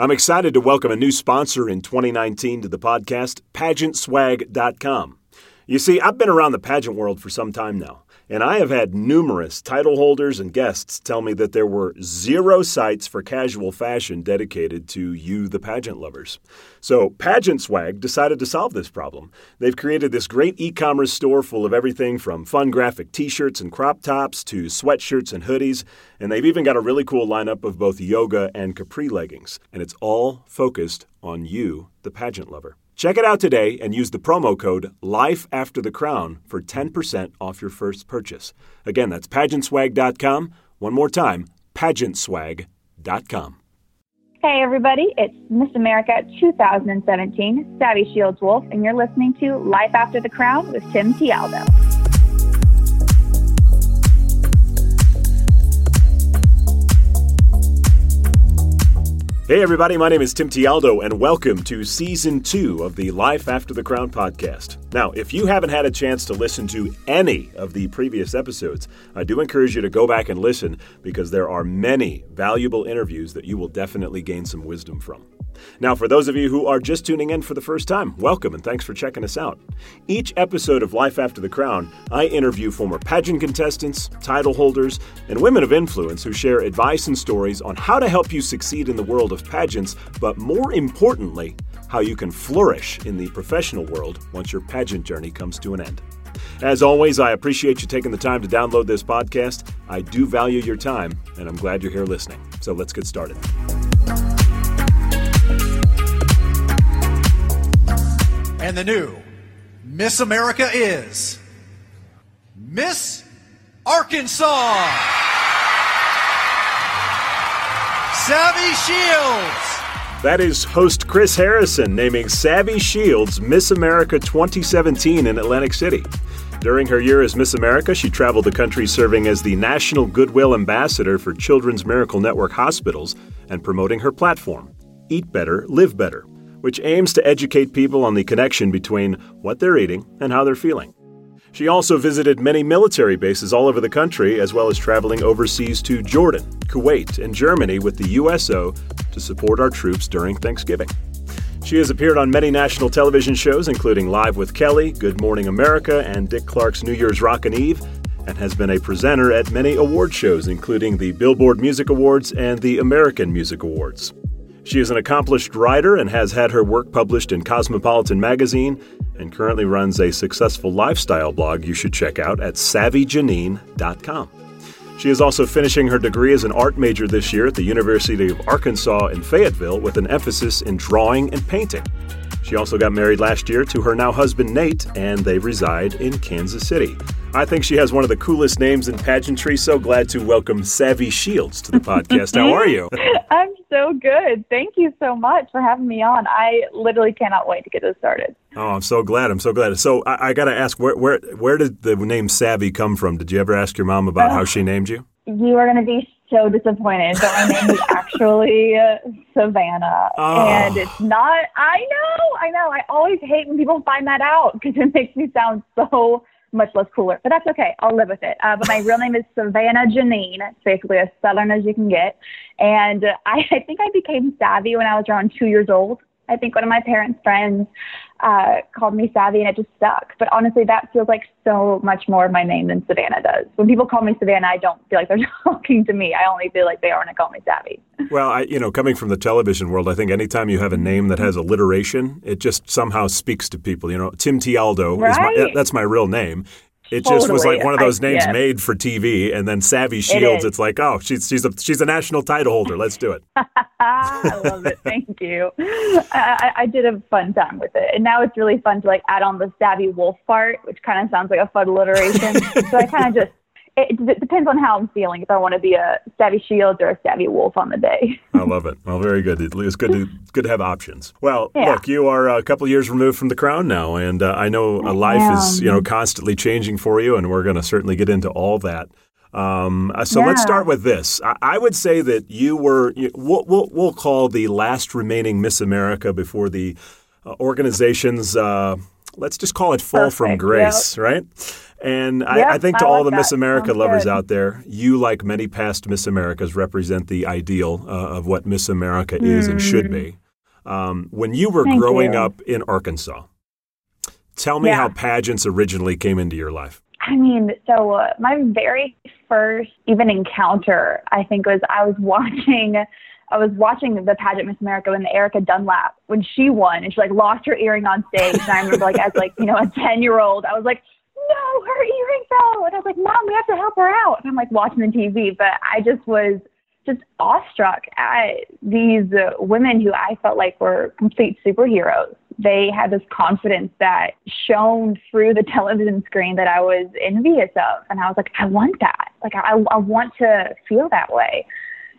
I'm excited to welcome a new sponsor in 2019 to the podcast, pageantswag.com. You see, I've been around the pageant world for some time now. And I have had numerous title holders and guests tell me that there were zero sites for casual fashion dedicated to you, the pageant lovers. So, Pageant Swag decided to solve this problem. They've created this great e commerce store full of everything from fun graphic t shirts and crop tops to sweatshirts and hoodies. And they've even got a really cool lineup of both yoga and capri leggings. And it's all focused on you, the pageant lover. Check it out today and use the promo code Life After the Crown for 10% off your first purchase. Again, that's pageantswag.com. One more time, pageantswag.com. Hey, everybody, it's Miss America 2017, Savvy Shields Wolf, and you're listening to Life After the Crown with Tim Tialdo. Hey, everybody, my name is Tim Tialdo, and welcome to season two of the Life After the Crown podcast. Now, if you haven't had a chance to listen to any of the previous episodes, I do encourage you to go back and listen because there are many valuable interviews that you will definitely gain some wisdom from. Now, for those of you who are just tuning in for the first time, welcome and thanks for checking us out. Each episode of Life After the Crown, I interview former pageant contestants, title holders, and women of influence who share advice and stories on how to help you succeed in the world of pageants, but more importantly, how you can flourish in the professional world once your pageant journey comes to an end. As always, I appreciate you taking the time to download this podcast. I do value your time, and I'm glad you're here listening. So let's get started. And the new Miss America is Miss Arkansas. Savvy Shields. That is host Chris Harrison naming Savvy Shields Miss America 2017 in Atlantic City. During her year as Miss America, she traveled the country serving as the National Goodwill Ambassador for Children's Miracle Network Hospitals and promoting her platform, Eat Better, Live Better which aims to educate people on the connection between what they're eating and how they're feeling. She also visited many military bases all over the country, as well as traveling overseas to Jordan, Kuwait, and Germany with the USO to support our troops during Thanksgiving. She has appeared on many national television shows, including Live with Kelly, Good Morning America, and Dick Clark's New Year's Rockin' Eve, and has been a presenter at many award shows, including the Billboard Music Awards and the American Music Awards. She is an accomplished writer and has had her work published in Cosmopolitan magazine and currently runs a successful lifestyle blog you should check out at savvyjanine.com. She is also finishing her degree as an art major this year at the University of Arkansas in Fayetteville with an emphasis in drawing and painting. She also got married last year to her now husband Nate, and they reside in Kansas City. I think she has one of the coolest names in pageantry. So glad to welcome Savvy Shields to the podcast. How are you? I'm so good. Thank you so much for having me on. I literally cannot wait to get this started. Oh, I'm so glad. I'm so glad. So I, I got to ask, where, where where did the name Savvy come from? Did you ever ask your mom about uh, how she named you? You are going to be so disappointed that my name is actually uh, Savannah, oh. and it's not. I know, I know. I always hate when people find that out because it makes me sound so much less cooler, but that's okay. I'll live with it. Uh, but my real name is Savannah Janine. It's basically as southern as you can get. And I, I think I became savvy when I was around two years old. I think one of my parents' friends uh, called me Savvy and it just stuck. But honestly, that feels like so much more of my name than Savannah does. When people call me Savannah, I don't feel like they're talking to me. I only feel like they are when they call me Savvy. Well, I, you know, coming from the television world, I think anytime you have a name that has alliteration, it just somehow speaks to people. You know, Tim Tialdo right? is my, that's my real name. It totally. just was like one of those names I, made for TV, and then Savvy Shields. It it's like, oh, she's she's a she's a national title holder. Let's do it. I love it. Thank you. I, I did a fun time with it, and now it's really fun to like add on the Savvy Wolf part, which kind of sounds like a fun alliteration. so I kind of just it, it, depends on how I'm feeling. If I want to be a savvy shield or a savvy wolf on the day. I love it. Well, very good. It's good to good to have options. Well, yeah. look, you are a couple years removed from the crown now, and uh, I know I life am. is you know constantly changing for you, and we're going to certainly get into all that. Um, uh, so yeah. let's start with this. I, I, would say that you were you, we'll, we'll, we'll, call the last remaining Miss America before the uh, organization's. Uh, let's just call it fall Perfect. from grace, yep. right? And I, Yep, I think to I all like the. Miss America Sounds lovers good. out there, you, like many past Miss Americas, represent the ideal uh, of what Miss America is and should be. Um, when you were Hmm. Thank growing you. up in Arkansas, tell me Yeah. how pageants originally came into your life. I mean, so uh, my very first even encounter, I think, was I was watching. I was watching the pageant Miss America when Ericka Dunlap when she won and she like lost her earring on stage. And I remember like as like you know a ten year old, I was like, no, her earring fell, and I was like, mom, we have to help her out. And I'm like watching the TV, but I just was just awestruck at these uh, women who I felt like were complete superheroes. They had this confidence that shone through the television screen that I was envious of. And I was like, I want that. Like, I, I want to feel that way.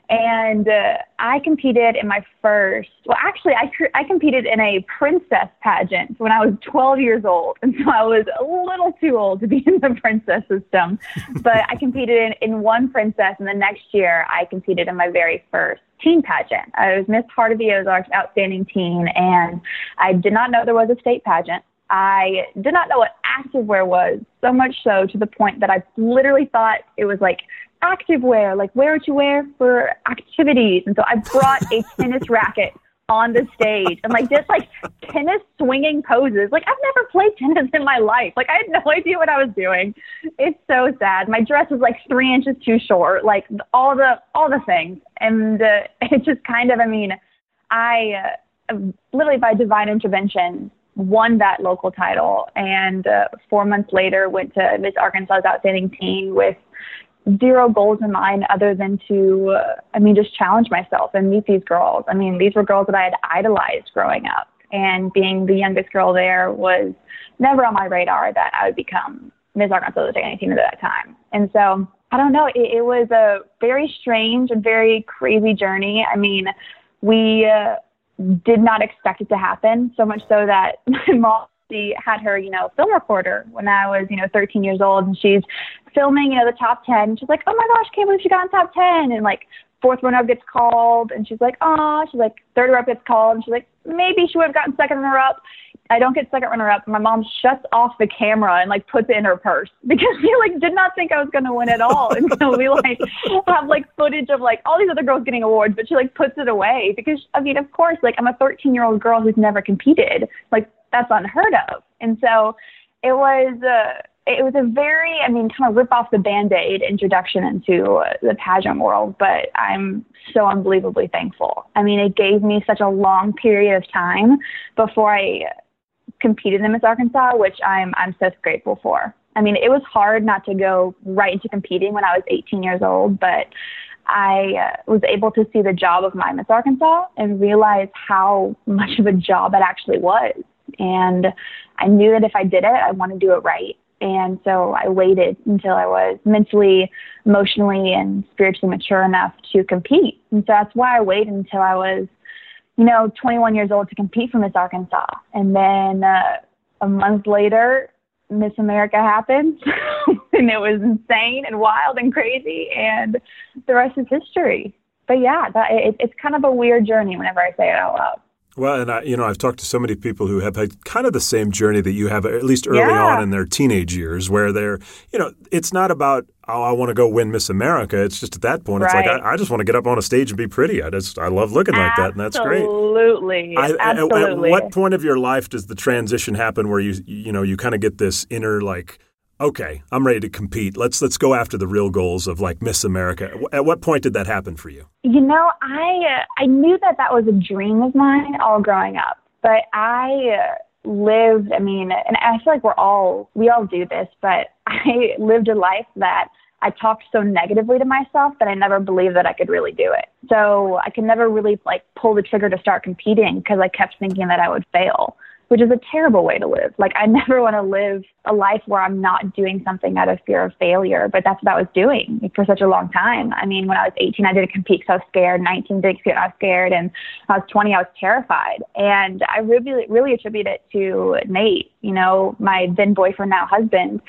And uh, I competed in my first, well, actually, I, I competed in a princess pageant when I was 12 years old. And so I was a little too old to be in the princess system. but I competed in, in one princess, and the next year I competed in my very first teen pageant. I was Miss Heart of the Ozarks Outstanding Teen, and I did not know there was a state pageant. I did not know what activewear was, so much so to the point that I literally thought it was like activewear, like wear what you wear for activities. And so I brought a tennis racket on the stage and like just like tennis swinging poses. Like I've never played tennis in my life. Like I had no idea what I was doing. It's so sad. My dress was like three inches too short. Like all the all the things, and uh, it just kind of. I mean, I uh, literally by divine intervention won that local title, and uh, four months later went to Miss Arkansas's Outstanding Teen with zero goals in mind other than to, uh, I mean, just challenge myself and meet these girls. I mean, these were girls that I had idolized growing up, and being the youngest girl there was never on my radar that I would become Miss Arkansas Outstanding Teen at that time. And so I don't know, it, it was a very strange and very crazy journey. I mean, we uh, did not expect it to happen so much so that my mom she had her, you know, film recorder when I was, you know, 13 years old, and she's filming, you know, the top 10. She's like, "Oh my gosh, can't believe she got in top 10!" And like, fourth runner up gets called, and she's like, "Oh," she's like, third runner up gets called, and she's like, "Maybe she would have gotten second runner up." I don't get second runner up. My mom shuts off the camera and like puts it in her purse because she like did not think I was gonna win at all. And so we like have like footage of like all these other girls getting awards, but she like puts it away because I mean, of course, like I'm a 13 year old girl who's never competed. Like that's unheard of. And so it was uh, it was a very I mean kind of rip off the band aid introduction into the pageant world, but I'm so unbelievably thankful. I mean, it gave me such a long period of time before I competed in Miss Arkansas, which I'm I'm so grateful for. I mean, it was hard not to go right into competing when I was 18 years old, but I uh, was able to see the job of my Miss Arkansas and realize how much of a job it actually was. And I knew that if I did it, I want to do it right. And so I waited until I was mentally, emotionally, and spiritually mature enough to compete. And so that's why I waited until I was you know, 21 years old to compete for Miss Arkansas. And then uh, a month later, Miss America happened, and it was insane and wild and crazy, and the rest is history. But yeah, that, it, it's kind of a weird journey whenever I say it out loud. Well, and I, you know, I've talked to so many people who have had kind of the same journey that you have, at least early Yeah. on in their teenage years, where they're, you know, it's not about oh, I want to go win Miss America. It's just at that point, it's like I, I just want to get up on a stage and be pretty. I just I love looking like that, and that's great. Absolutely. At- Absolutely. At, what point of your life does the transition happen where you you know you kind of get this inner like, okay, I'm ready to compete. Let's let's go after the real goals of like Miss America. At what point did that happen for you? You know, I uh, I knew that that was a dream of mine all growing up, but I uh, lived. I mean, and I feel like we're all we all do this, but I lived a life that I talked so negatively to myself that I never believed that I could really do it. So I could never really like pull the trigger to start competing because I kept thinking that I would fail which is a terrible way to live. Like I never want to live a life where I'm not doing something out of fear of failure, but that's what I was doing for such a long time. I mean, when I was 18, I didn't compete because I was scared. 19, didn't compete, I was scared, and I was 20, I was terrified. And I really, really attribute it to Nate. You know, my then boyfriend, now husband.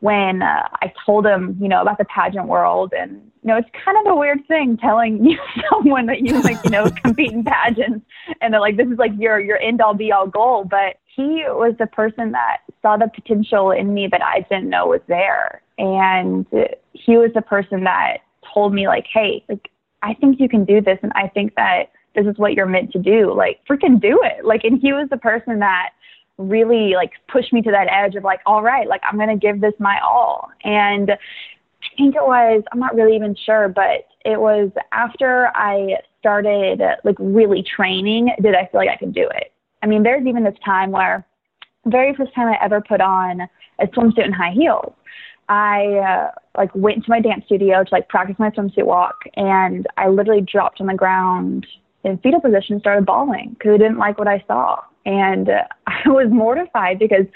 When uh, I told him, you know, about the pageant world, and you know, it's kind of a weird thing telling you someone that you like, you know, compete in pageants, and they're like, this is like your your end all be all goal. But he was the person that saw the potential in me that I didn't know was there. And he was the person that told me like, hey, like I think you can do this and I think that this is what you're meant to do. Like freaking do it. Like and he was the person that really like pushed me to that edge of like, all right, like I'm gonna give this my all. And I think it was, I'm not really even sure, but it was after I started like really training did I feel like I could do it. I mean, there's even this time where very first time I ever put on a swimsuit and high heels. I uh, like went to my dance studio to like practice my swimsuit walk, and I literally dropped on the ground in fetal position started bawling because I didn't like what I saw, and I was mortified because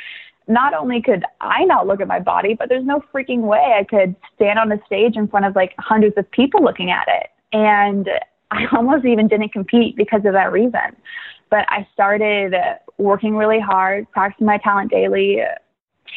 not only could I not look at my body, but there's no freaking way I could stand on a stage in front of like hundreds of people looking at it, and I almost even didn't compete because of that reason. But I started working really hard, practicing my talent daily,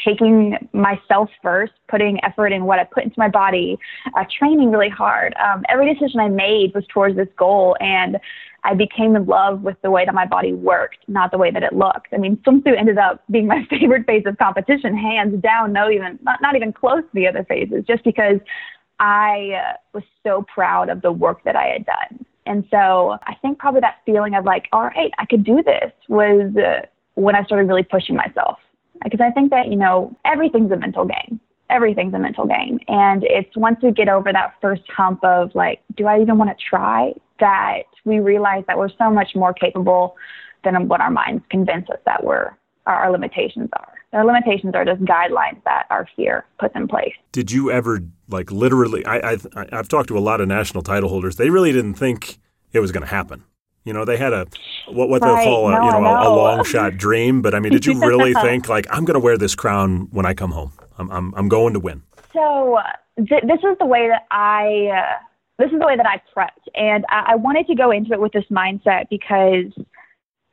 taking myself first, putting effort in what I put into my body, uh, training really hard. Um, every decision I made was towards this goal, and I became in love with the way that my body worked, not the way that it looked. I mean, swimsuit ended up being my favorite phase of competition, hands down. No, even not, not even close to the other phases, just because I uh, was so proud of the work that I had done. And so I think probably that feeling of like, all right, I could do this was uh, when I started really pushing myself. Because I think that, you know, everything's a mental game. Everything's a mental game. And it's once we get over that first hump of like, do I even want to try? That we realize that we're so much more capable than what our minds convince us that we're, our limitations are. Our limitations are just guidelines that our fear puts in place. Did you ever, like, literally? I, I I've talked to a lot of national title holders. They really didn't think it was going to happen. You know, they had a what what right. they'll call a no, you know, know. a, long shot dream. But I mean, did you really think like I'm going to wear this crown when I come home? I'm I'm, I'm going to win. So th- this is the way that I. Uh, this is the way that I prepped, and I, I wanted to go into it with this mindset because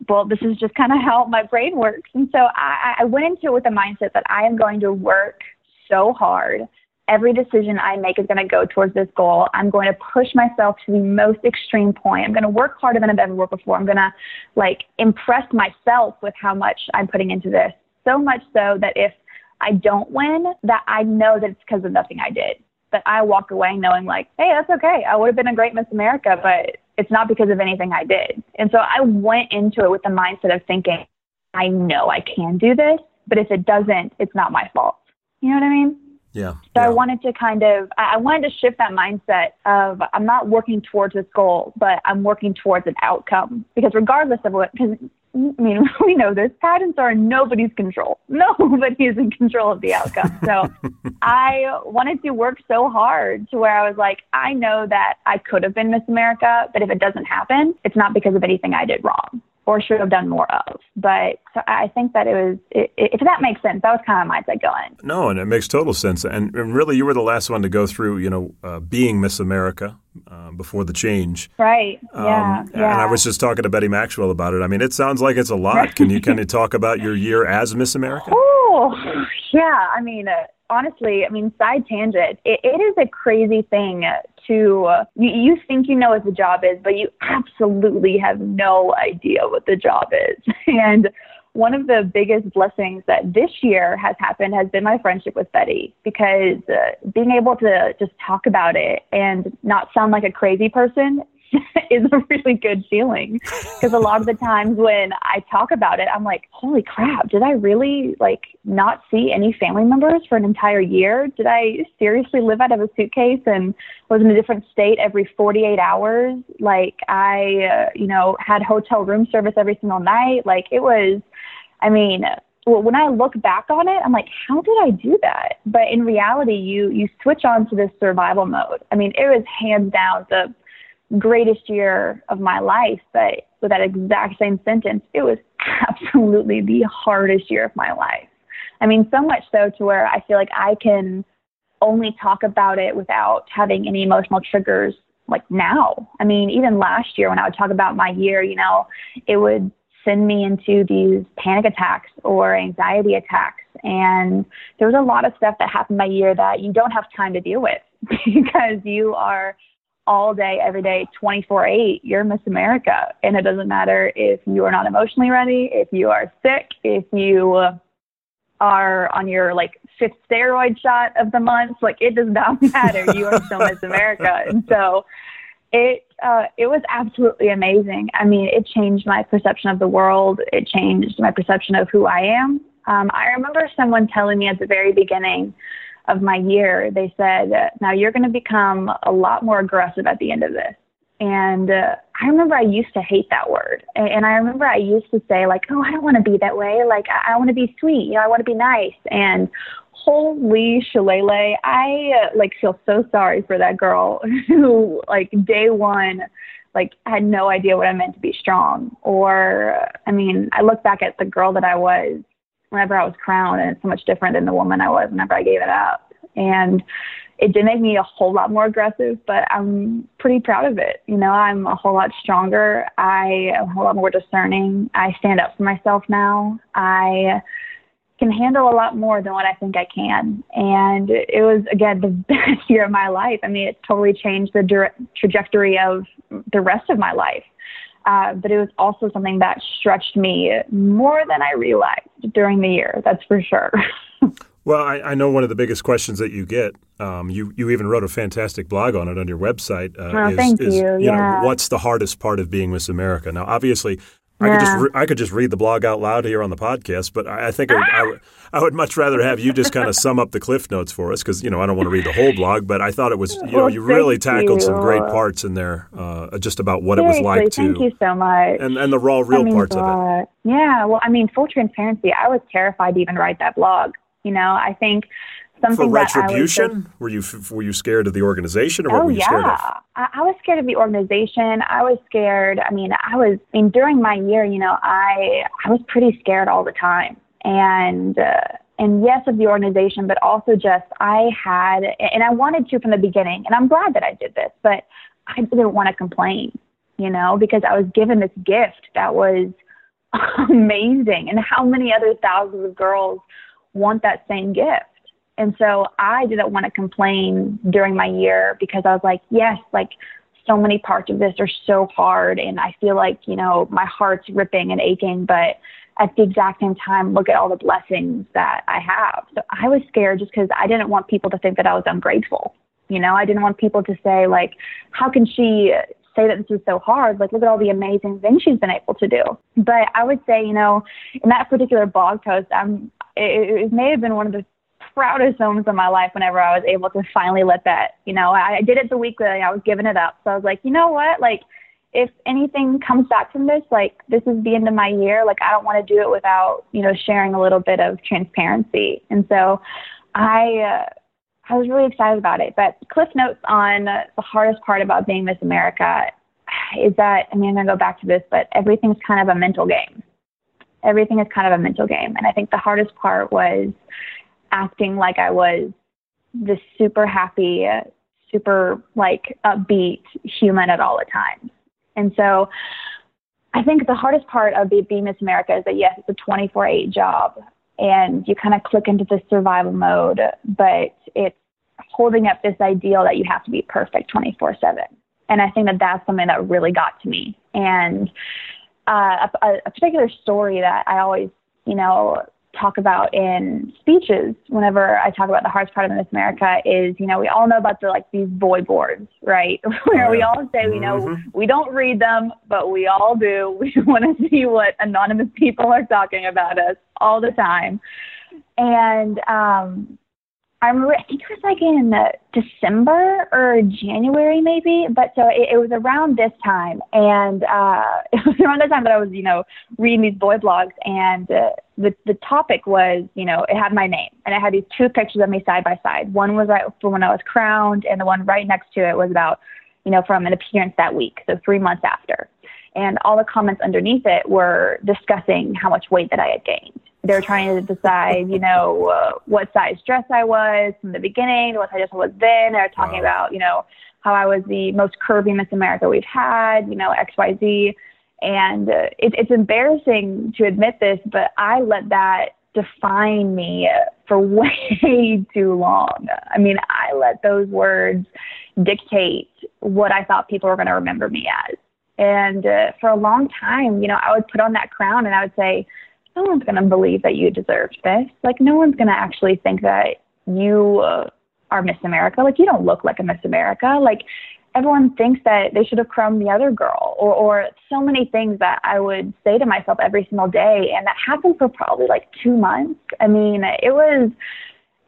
well, this is just kind of how my brain works. And so I, I went into it with the mindset that I am going to work so hard. Every decision I make is going to go towards this goal. I'm going to push myself to the most extreme point. I'm going to work harder than I've ever worked before. I'm going to like impress myself with how much I'm putting into this. So much so that if I don't win, that I know that it's because of nothing I did. That I walk away knowing like, hey, that's okay. I would have been a great Miss America, but it's not because of anything I did. And so I went into it with the mindset of thinking, I know I can do this, but if it doesn't, it's not my fault. You know what I mean? Yeah. So yeah. I wanted to kind of, I wanted to shift that mindset of I'm not working towards this goal, but I'm working towards an outcome. Because regardless of what, because I mean, we know this patents are in nobody's control. Nobody is in control of the outcome. So I wanted to work so hard to where I was like, I know that I could have been Miss America, but if it doesn't happen, it's not because of anything I did wrong or should have done more of. But so I think that it was, it, if that makes sense, that was kind of my mindset going. No, and it makes total sense. And, and really, you were the last one to go through, you know, uh, being Miss America uh, before the change. Right. Yeah. Um, yeah. And I was just talking to Betty Maxwell about it. I mean, it sounds like it's a lot. Can you kind of talk about your year as Miss America? Oh, yeah. I mean, uh, honestly, I mean, side tangent, it, it is a crazy thing to, uh, you, you think you know what the job is, but you absolutely have no idea what the job is. And one of the biggest blessings that this year has happened has been my friendship with Betty because uh, being able to just talk about it and not sound like a crazy person is a really good feeling because a lot of the times when I talk about it, I'm like, holy crap, did I really like not see any family members for an entire year? Did I seriously live out of a suitcase and was in a different state every 48 hours? Like I, uh, you know, had hotel room service every single night. Like it was, I mean, well, when I look back on it, I'm like, how did I do that? But in reality, you you switch on to this survival mode. I mean, it was hands down the greatest year of my life, but with that exact same sentence, it was absolutely the hardest year of my life. I mean, so much so to where I feel like I can only talk about it without having any emotional triggers like now. I mean, even last year when I would talk about my year, you know, it would send me into these panic attacks or anxiety attacks. And there was a lot of stuff that happened my year that you don't have time to deal with because you are all day, every day, 24 8, you're Miss America. And it doesn't matter if you are not emotionally ready, if you are sick, if you are on your like fifth steroid shot of the month, like it does not matter. You are still Miss America. And so it, uh, it was absolutely amazing. I mean, it changed my perception of the world. It changed my perception of who I am. Um, I remember someone telling me at the very beginning, of my year, they said, now you're going to become a lot more aggressive at the end of this. And uh, I remember I used to hate that word. And, and I remember I used to say, like, oh, I don't want to be that way. Like, I, I want to be sweet. You know, I want to be nice. And holy shillelagh, I uh, like feel so sorry for that girl who, like, day one, like, had no idea what I meant to be strong. Or, I mean, I look back at the girl that I was whenever I was crowned, and it's so much different than the woman I was whenever I gave it up. And it did make me a whole lot more aggressive, but I'm pretty proud of it. You know, I'm a whole lot stronger. I am a whole lot more discerning. I stand up for myself now. I can handle a lot more than what I think I can. And it was, again, the best year of my life. I mean, it totally changed the direct trajectory of the rest of my life. Uh, but it was also something that stretched me more than I realized during the year. That's for sure. well, I, I, know one of the biggest questions that you get. Um, you you even wrote a fantastic blog on it on your website. Uh, oh, is, thank is, you. you yeah. know, what's the hardest part of being Miss America? Now, obviously, I could just re- I could just read the blog out loud here on the podcast, but I, I think I would, I would, I would much rather have you just kind of sum up the cliff notes for us because you know I don't want to read the whole blog, but I thought it was you know you really tackled you. some great parts in there, uh, just about what Seriously, it was like to thank you so much and and the raw real parts of it. Yeah, well, I mean, full transparency, I was terrified to even write that blog. You know, I think something for retribution. Just, were you were you scared of the organization, or oh, what were you yeah. scared of? I, I was scared of the organization. I was scared. I mean, I was. I mean, during my year, you know, I I was pretty scared all the time, and. Uh, and yes, of the organization, but also just I had, and I wanted to from the beginning, and I'm glad that I did this, but I didn't want to complain, you know, because I was given this gift that was amazing. And how many other thousands of girls want that same gift? And so I didn't want to complain during my year because I was like, yes, like so many parts of this are so hard. And I feel like, you know, my heart's ripping and aching. But at the exact same time, look at all the blessings that I have. So I was scared just because I didn't want people to think that I was ungrateful. You know, I didn't want people to say, like, how can she say that this is so hard. Like, look at all the amazing things she's been able to do. But I would say, you know, in that particular blog post, I'm, it, it may have been one of the proudest moments of my life whenever I was able to finally let that, you know, I, I did it the week that I was giving it up. So I was like, you know what? Like, if anything comes back from this, like, this is the end of my year. Like, I don't want to do it without, you know, sharing a little bit of transparency. And so I, uh, I was really excited about it. But Cliff Notes on the hardest part about being Miss America is that, I mean, I'm going to go back to this, but everything's kind of a mental game. Everything is kind of a mental game. And I think the hardest part was acting like I was this super happy, super like upbeat human at all the times. And so I think the hardest part of being Miss America is that yes, it's a 24 8 job and you kind of click into this survival mode, but it's holding up this ideal that you have to be perfect 24 7. And I think that that's something that really got to me. And uh, a, a particular story that I always, you know, talk about in speeches whenever I talk about the hardest part of Miss America is, you know, we all know about the like these boy boards, right? Where we all say, we know mm-hmm. we don't read them, but we all do. We want to see what anonymous people are talking about us all the time. And um I remember, I think it was like in uh, December or January, maybe. But so it, it was around this time, and uh, it was around the time that I was, you know, reading these boy blogs, and uh, the the topic was, you know, it had my name, and it had these two pictures of me side by side. One was right for when I was crowned, and the one right next to it was about, you know, from an appearance that week, so three months after. And all the comments underneath it were discussing how much weight that I had gained they were trying to decide, you know, uh, what size dress I was from the beginning, what size I was then. They were talking wow. about, you know, how I was the most curvy Miss America we've had, you know, X, Y, Z. And uh, it, it's embarrassing to admit this, but I let that define me for way too long. I mean, I let those words dictate what I thought people were going to remember me as. And uh, for a long time, you know, I would put on that crown and I would say, no one's going to believe that you deserved this. Like, no one's going to actually think that you uh, are Miss America. Like, you don't look like a Miss America. Like, everyone thinks that they should have crowned the other girl, or, or so many things that I would say to myself every single day. And that happened for probably like two months. I mean, it was.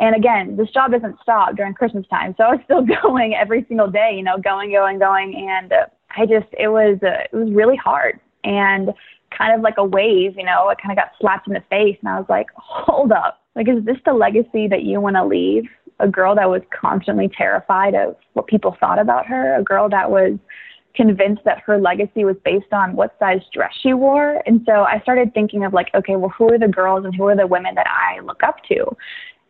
And again, this job doesn't stop during Christmas time, so I was still going every single day. You know, going, going, going, and uh, I just it was uh, it was really hard. And kind of like a wave, you know, I kind of got slapped in the face and I was like, hold up. Like, is this the legacy that you want to leave? A girl that was constantly terrified of what people thought about her, a girl that was convinced that her legacy was based on what size dress she wore. And so I started thinking of like, okay, well, who are the girls and who are the women that I look up to?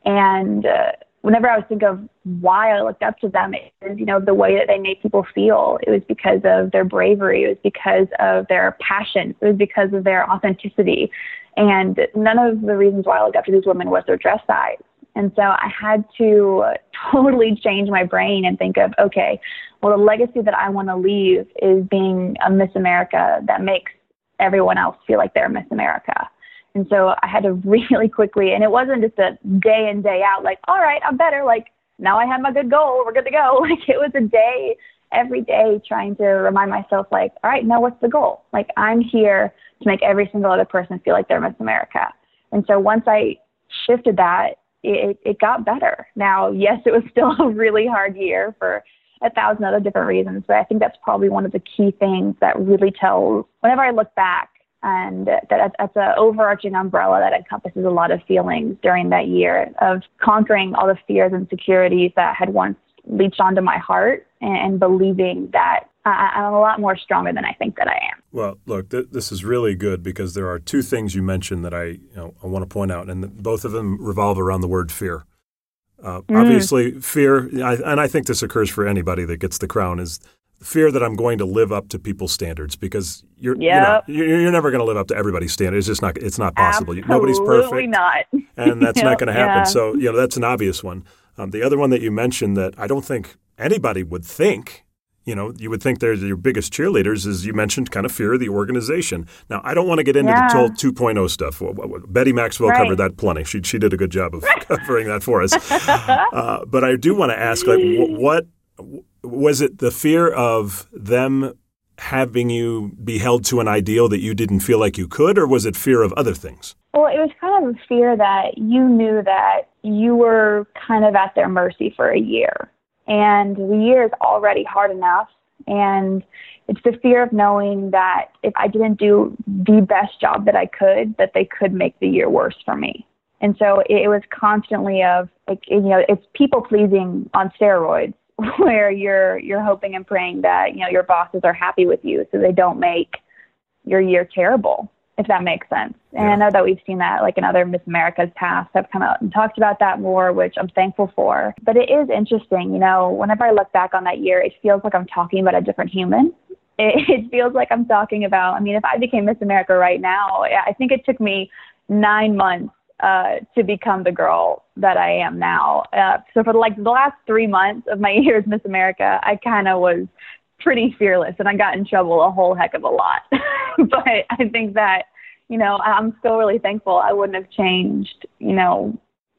And uh, whenever I was thinking of why I looked up to them, was, you know, the way that they made people feel. It was because of their bravery. It was because of their passion. It was because of their authenticity. And none of the reasons why I looked up to these women was their dress size. And so I had to totally change my brain and think of, okay, well, the legacy that I want to leave is being a Miss America that makes everyone else feel like they're Miss America. And so I had to really quickly, and it wasn't just a day in, day out, like, all right, I'm better. Like, now I have my good goal. We're good to go. Like, it was a day, every day, trying to remind myself, like, all right, now what's the goal? Like, I'm here to make every single other person feel like they're Miss America. And so once I shifted that, it, it got better. Now, yes, it was still a really hard year for a thousand other different reasons, but I think that's probably one of the key things that really tells, whenever I look back, and that that's an overarching umbrella that encompasses a lot of feelings during that year of conquering all the fears and insecurities that had once leached onto my heart and, believing that I, I'm a lot more stronger than I think that I am. Well, look, th- this is really good because there are two things you mentioned that I, you know, I want to point out, and both of them revolve around the word fear. Uh, mm. Obviously, fear, I, and I think this occurs for anybody that gets the crown, is fear that I'm going to live up to people's standards because you're yep. you know, you're, you're never going to live up to everybody's standards. It's just not it's not possible. Absolutely Nobody's perfect. not. and that's yep. not going to happen. Yeah. So you know that's an obvious one. Um, the other one that you mentioned that I don't think anybody would think. You know, you would think they're your biggest cheerleaders, is you mentioned kind of fear of the organization. Now, I don't want to get into yeah. the whole 2.0 stuff. Betty Maxwell right. covered that plenty. She she did a good job of covering that for us. Uh, but I do want to ask, like, what was it the fear of them having you be held to an ideal that you didn't feel like you could, or was it fear of other things? Well, it was kind of a fear that you knew that you were kind of at their mercy for a year. And the year is already hard enough. And it's the fear of knowing that if I didn't do the best job that I could, that they could make the year worse for me. And so it was constantly of like, you know, it's people pleasing on steroids where you're you're hoping and praying that you know your bosses are happy with you so they don't make your year terrible if that makes sense. And yeah. i know that we've seen that like in other miss america's past have come out and talked about that more which i'm thankful for. But it is interesting you know whenever i look back on that year it feels like i'm talking about a different human. It, it feels like i'm talking about i mean if i became miss america right now i think it took me nine months uh, to become the girl that I am now. Uh, so for like the last three months of my year as Miss America, I kind of was pretty fearless, and I got in trouble a whole heck of a lot. but I think that you know I'm still really thankful. I wouldn't have changed, you know,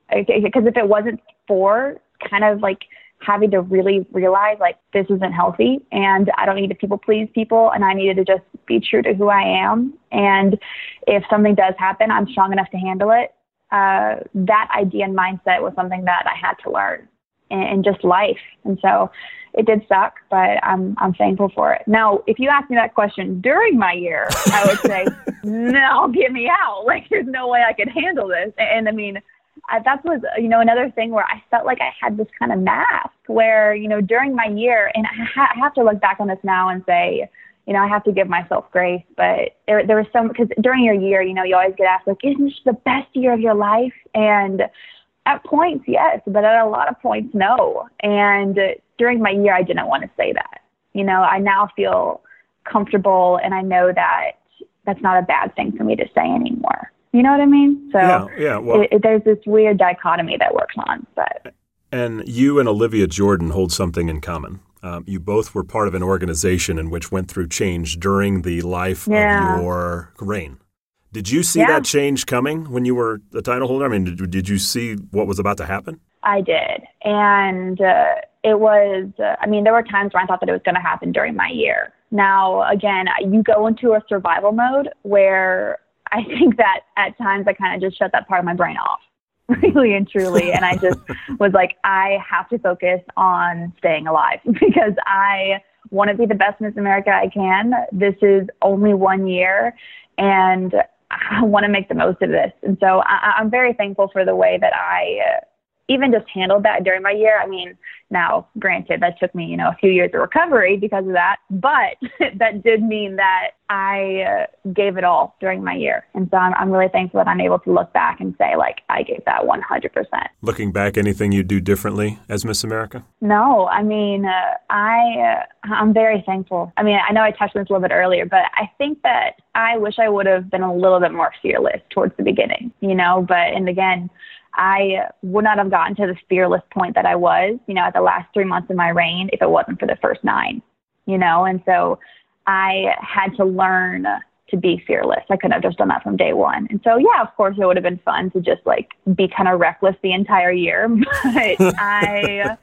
because if it wasn't for kind of like having to really realize like this isn't healthy and I don't need to people please people and I needed to just be true to who I am. And if something does happen, I'm strong enough to handle it uh, that idea and mindset was something that I had to learn in, in just life. And so it did suck, but I'm I'm thankful for it. Now, if you ask me that question during my year, I would say, no, get me out. Like, there's no way I could handle this. And, and I mean, I, that was you know another thing where I felt like I had this kind of mask where you know during my year, and I, ha- I have to look back on this now and say you know, I have to give myself grace. But there, there was some because during your year, you know, you always get asked like, "Isn't this the best year of your life?" And at points, yes, but at a lot of points, no. And during my year, I didn't want to say that. You know, I now feel comfortable, and I know that that's not a bad thing for me to say anymore. You know what I mean? So yeah, yeah. Well, it, it, there's this weird dichotomy that works on, but. And you and Olivia Jordan hold something in common. Um, you both were part of an organization in which went through change during the life yeah. of your reign. Did you see yeah. that change coming when you were the title holder? I mean, did, did you see what was about to happen? I did. And uh, it was, uh, I mean, there were times where I thought that it was going to happen during my year. Now, again, you go into a survival mode where I think that at times I kind of just shut that part of my brain off, really and truly. And I just was like, I have to focus on staying alive because I want to be the best Miss America I can. This is only one year. And I want to make the most of this. And so I, I'm very thankful for the way that I uh, even just handled that during my year. I mean, now granted, that took me, you know, a few years of recovery because of that, but that did mean that I uh, gave it all during my year. And so I'm, I'm really thankful that I'm able to look back and say, like, I gave that 100%. Looking back, anything you do differently as Miss America? No, I mean, uh, I, uh, I'm very thankful. I mean, I know I touched on this a little bit earlier, but I think that I wish I would have been a little bit more fearless towards the beginning, you know, but, and again, I would not have gotten to the fearless point that I was, you know, at the last three months of my reign if it wasn't for the first nine, you know, and so I had to learn to be fearless. I couldn't have just done that from day one. And so, yeah, of course, it would have been fun to just like be kind of reckless the entire year. But I,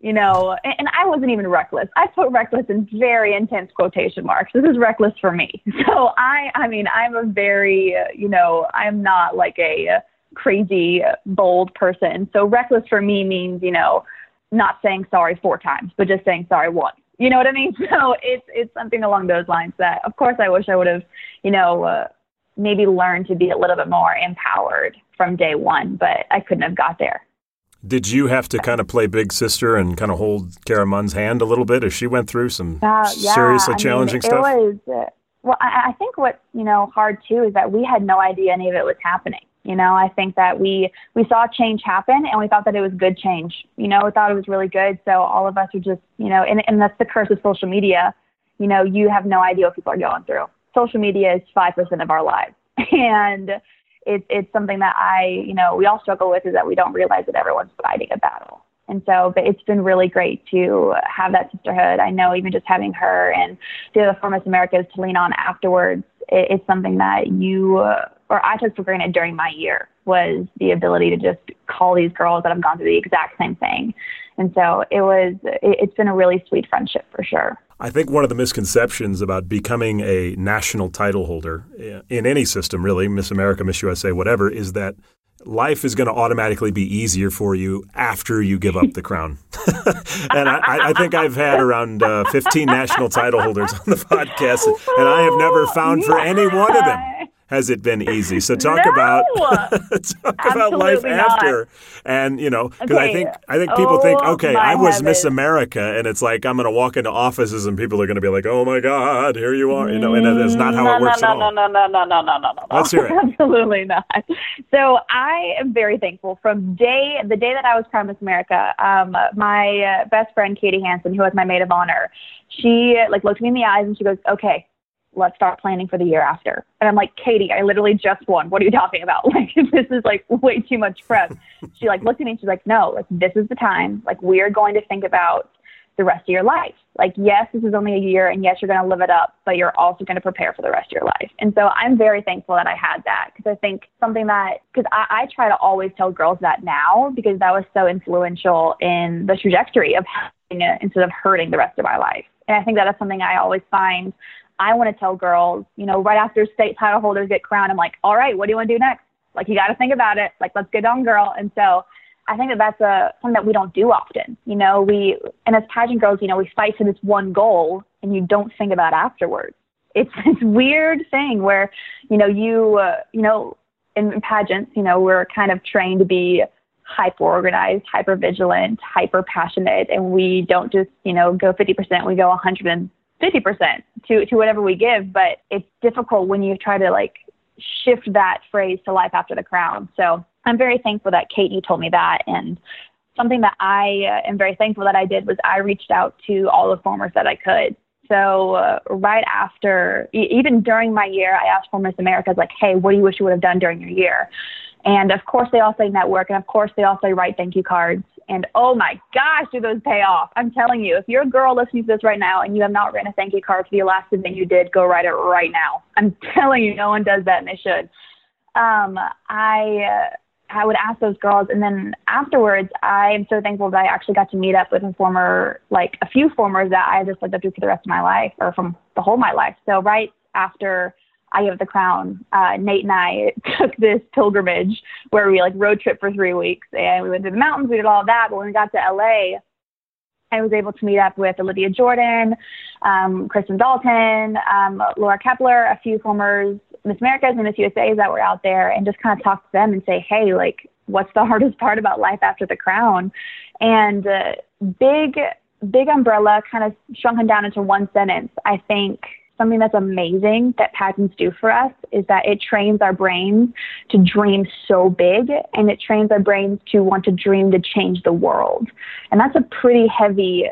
you know, and, and I wasn't even reckless. I put reckless in very intense quotation marks. This is reckless for me. So I, I mean, I'm a very, you know, I'm not like a, crazy, bold person. So reckless for me means, you know, not saying sorry four times, but just saying sorry once. You know what I mean? So it's it's something along those lines that, of course, I wish I would have, you know, uh, maybe learned to be a little bit more empowered from day one, but I couldn't have got there. Did you have to kind of play big sister and kind of hold Cara Mund's hand a little bit as she went through some uh, yeah. seriously challenging I mean, stuff? It was, uh, well, I, I think what's you know hard too is that we had no idea any of it was happening. You know, I think that we we saw change happen and we thought that it was good change. You know, we thought it was really good. So all of us are just, you know, and, and that's the curse of social media. You know, you have no idea what people are going through. Social media is five percent of our lives. And it's it's something that I, you know, we all struggle with is that we don't realize that everyone's fighting a battle. And so, but it's been really great to have that sisterhood. I know even just having her and the other four Miss Americas to lean on afterwards, it, it's something that you, uh, or I took for granted during my year was the ability to just call these girls that have gone through the exact same thing. And so it was, it, it's been a really sweet friendship for sure. I think one of the misconceptions about becoming a national title holder in any system, really, Miss America, Miss USA, whatever, is that life is going to automatically be easier for you after you give up the crown. and I, I, think I've had around uh, 15 national title holders on the podcast, and I have never found for any one of them has it been easy? So talk no! about talk about life not. after, and you know, because okay. I think I think people oh, think, okay, I was heavens. Miss America, and it's like I'm going to walk into offices and people are going to be like, oh my God, here you are, you know, and that's not how no, it works no, at all. No, no, no, no, no, no, no, no. Let's hear it. Absolutely not. So I am very thankful from day the day that I was crowned Miss America. Um, my uh, best friend Katie Hansen, who was my maid of honor, she like looked me in the eyes and she goes, okay let's start planning for the year after. And I'm like, Katie, I literally just won. What are you talking about? Like, this is like way too much prep. she like looked at me and she's like, no, like this is the time. Like we're going to think about the rest of your life. Like, yes, this is only a year and yes, you're going to live it up, but you're also going to prepare for the rest of your life. And so I'm very thankful that I had that because I think something that, because I, I try to always tell girls that now because that was so influential in the trajectory of having it uh, instead of hurting the rest of my life. And I think that is something I always find I want to tell girls, you know, right after state title holders get crowned, I'm like, all right, what do you want to do next? Like, you got to think about it. Like, let's get on, girl. And so I think that that's a something that we don't do often. You know, we and as pageant girls, you know, we fight for this one goal, and you don't think about afterwards. It's this weird thing where, you know, you, uh, you know, in pageants, you know, we're kind of trained to be hyper organized, hyper vigilant, hyper passionate, and we don't just, you know, go 50%, we go 100 50% to, to whatever we give, but it's difficult when you try to like shift that phrase to life after the crown. So I'm very thankful that Kate you told me that. And something that I uh, am very thankful that I did was I reached out to all the formers that I could. So uh, right after, even during my year, I asked for Miss America, like, hey, what do you wish you would have done during your year? And of course, they all say network, and of course, they all say write thank you cards. And oh my gosh, do those pay off? I'm telling you, if you're a girl listening to this right now and you have not written a thank you card for the last event you did, go write it right now. I'm telling you, no one does that, and they should. Um, I. Uh, I would ask those girls, and then afterwards, I am so thankful that I actually got to meet up with a former, like a few formers that I just looked up to for the rest of my life, or from the whole of my life. So right after I Give the Crown, uh, Nate and I took this pilgrimage where we like road trip for three weeks and we went to the mountains, we did all that. But when we got to LA, I was able to meet up with Olivia Jordan, um, Kristen Dalton, um, Laura Kaeppeler, a few former Miss Americas and Miss USAs that were out there, and just kind of talk to them and say, hey, like, what's the hardest part about life after the crown? And uh, big, big umbrella kind of shrunken down into one sentence. I think something that's amazing that pageants do for us is that it trains our brains to dream so big and it trains our brains to want to dream to change the world. And that's a pretty heavy,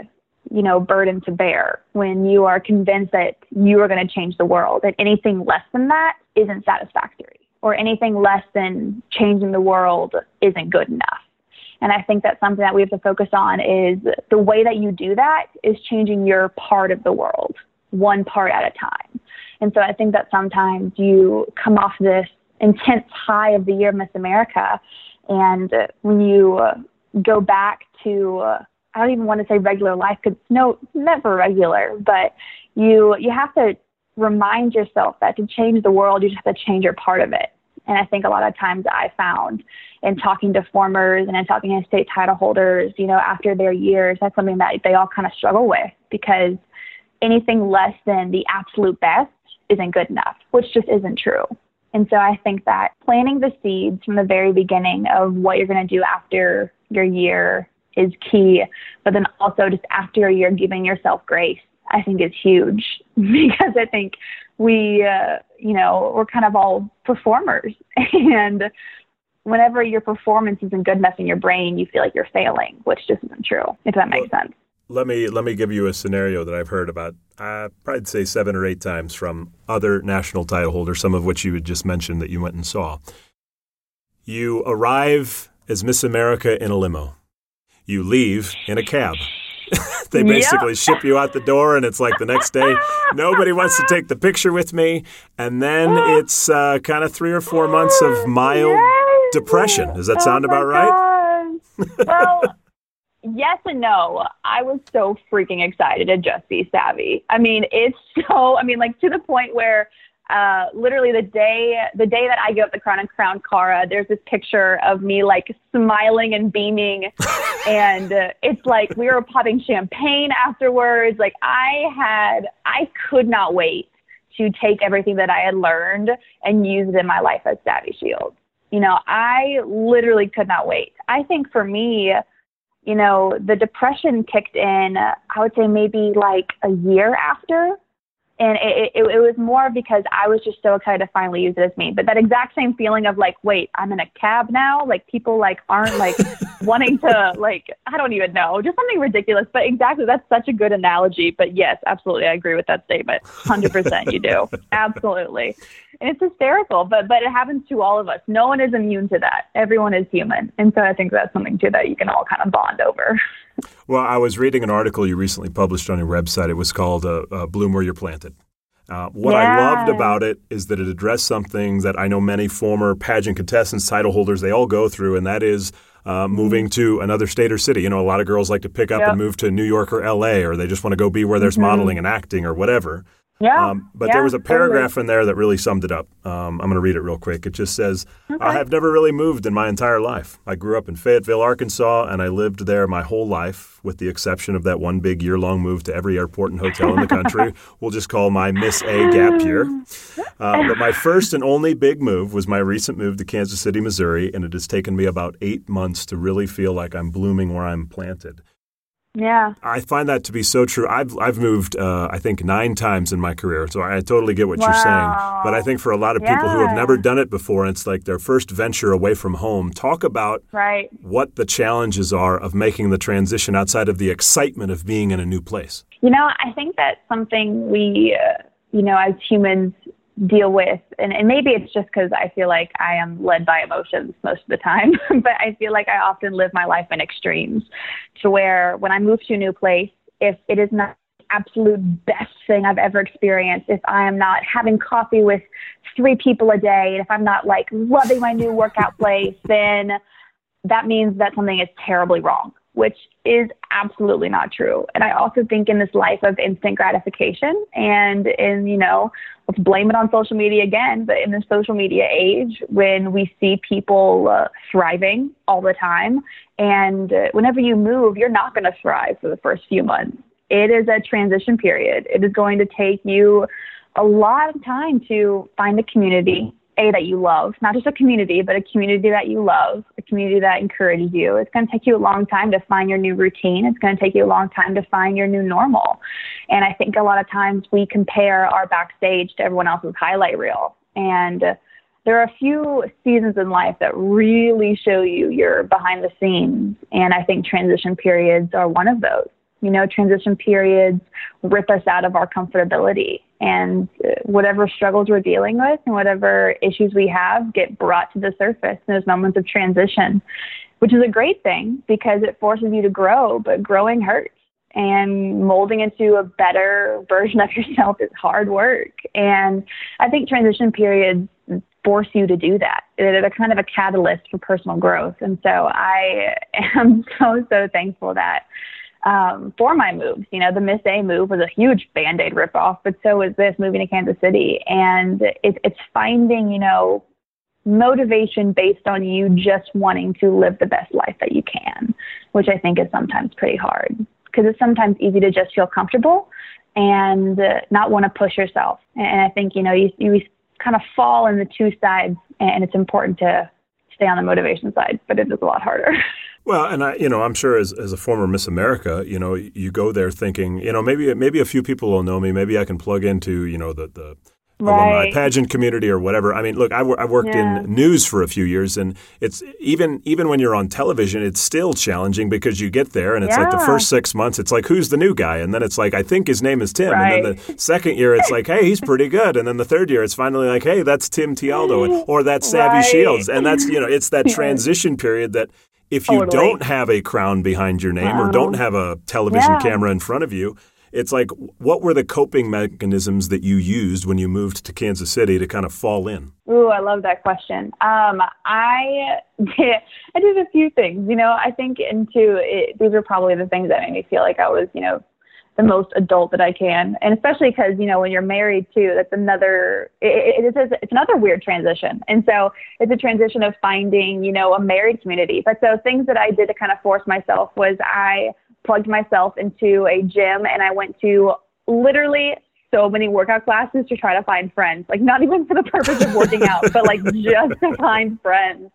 you know, burden to bear when you are convinced that you are going to change the world and anything less than that isn't satisfactory or anything less than changing the world isn't good enough. And I think that's something that we have to focus on is the way that you do that is changing your part of the world one part at a time. And so I think that sometimes you come off this intense high of the year Miss America, and when you uh, go back to, uh, I don't even want to say regular life because no, never regular, but you you have to remind yourself that to change the world, you just have to change your part of it. And I think a lot of times I found in talking to formers and in talking to state title holders, you know, after their years, that's something that they all kind of struggle with because anything less than the absolute best isn't good enough, which just isn't true. And so I think that planting the seeds from the very beginning of what you're going to do after your year is key, but then also just after your year, giving yourself grace, I think is huge because I think we, uh, you know, we're kind of all performers. And whenever your performance isn't good enough in your brain, you feel like you're failing, which just isn't true, if that makes sense let me let me give you a scenario that I've heard about. Uh, I'd say seven or eight times from other national title holders, some of which you had just mentioned that you went and saw. You arrive as Miss America in a limo. You leave in a cab. they basically yep. ship you out the door, and it's like the next day, nobody wants to take the picture with me. And then it's uh, kind of three or four months of mild yes. depression. Does that oh sound about right? well, yes and no. I was so freaking excited to just be Savvy. I mean, it's so, I mean, like to the point where uh, literally the day, the day that I give up the crown and crown Cara, there's this picture of me like smiling and beaming. and uh, it's like we were popping champagne afterwards. Like I had, I could not wait to take everything that I had learned and use it in my life as Savvy Shields. You know, I literally could not wait. I think for me, you know, the depression kicked in, I would say maybe like a year after and it, it, it was more because I was just so excited to finally use it as me. But that exact same feeling of like, wait, I'm in a cab now. Like people like aren't like wanting to like I don't even know, just something ridiculous. But exactly, that's such a good analogy. But yes, absolutely, I agree with that statement. Hundred percent, you do absolutely. And it's hysterical, but but it happens to all of us. No one is immune to that. Everyone is human, and so I think that's something too that you can all kind of bond over. Well, I was reading an article you recently published on your website. It was called uh, uh, "Bloom Where You're Planted." Uh, what yeah. I loved about it is that it addressed something that I know many former pageant contestants, title holders, they all go through, and that is uh, moving to another state or city. You know, a lot of girls like to pick up yep. and move to New York or L.A., or they just want to go be where there's mm-hmm. modeling and acting or whatever. Yeah. Um, but yeah, there was a paragraph totally. in there that really summed it up. Um, I'm going to read it real quick. It just says, okay. I have never really moved in my entire life. I grew up in Fayetteville, Arkansas, and I lived there my whole life, with the exception of that one big year long move to every airport and hotel in the country. we'll just call my Miss A gap year. Uh, but my first and only big move was my recent move to Kansas City, Missouri, and it has taken me about eight months to really feel like I'm blooming where I'm planted. Yeah. I find that to be so true. I've I've moved uh, I think nine times in my career, so I totally get what wow. you're saying. But I think for a lot of yeah. people who have never done it before, and it's like their first venture away from home. Talk about right. what the challenges are of making the transition outside of the excitement of being in a new place. You know, I think that's something we, uh, you know, as humans deal with. And, and maybe it's just because i feel like i am led by emotions most of the time but i feel like i often live my life in extremes to where when i move to a new place if it is not absolute best thing i've ever experienced if i am not having coffee with three people a day and if i'm not like loving my new workout place then that means that something is terribly wrong which is absolutely not true. And I also think in this life of instant gratification and in, you know, let's blame it on social media again, but in the social media age when we see people uh, thriving all the time and uh, whenever you move, you're not going to thrive for the first few months. It is a transition period. It is going to take you a lot of time to find a community, a that you love, not just a community, but a community that you love, a community that encourages you. It's going to take you a long time to find your new routine. It's going to take you a long time to find your new normal. And I think a lot of times we compare our backstage to everyone else's highlight reel. And there are a few seasons in life that really show you your behind the scenes. And I think transition periods are one of those. You know, transition periods rip us out of our comfortability and uh, whatever struggles we're dealing with and whatever issues we have get brought to the surface in those moments of transition, which is a great thing because it forces you to grow, but growing hurts. And molding into a better version of yourself is hard work. And I think transition periods force you to do that. They're kind of a catalyst for personal growth. And so I am so, so thankful that um, for my moves. You know, the Miss A move was a huge band aid ripoff, but so was this moving to Kansas City. And it, it's finding, you know, motivation based on you just wanting to live the best life that you can, which I think is sometimes pretty hard because it's sometimes easy to just feel comfortable and uh, not want to push yourself. And I think, you know, you, you kind of fall in the two sides and it's important to stay on the motivation side, but it is a lot harder. Well, and I, you know, I'm sure as, as a former Miss America, you know, you go there thinking, you know, maybe maybe a few people will know me. Maybe I can plug into, you know, the the right. alumni pageant community or whatever. I mean, look, I, I worked Yeah. in news for a few years, and it's even even when you're on television, it's still challenging because you get there and it's like the first six months, it's like who's the new guy, and then it's like I think his name is Tim, and then the second year it's like hey he's pretty good, and then the third year it's finally like hey that's Tim Tialdo or that's Savvy Right. Shields, and that's you know it's that transition period that. If you Totally. don't have a crown behind your name or don't have a television Yeah. camera in front of you, it's like what were the coping mechanisms that you used when you moved to Kansas City to kind of fall in? Ooh, I love that question. Um, I did, I did a few things. You know, I think into it, these are probably the things that made me feel like I was, you know, the most adult that I can, and especially because you know when you're married too, that's another. It, it is it's another weird transition, and so it's a transition of finding you know a married community. But so things that I did to kind of force myself was I plugged myself into a gym and I went to literally so many workout classes to try to find friends. Like not even for the purpose of working out, but like just to find friends.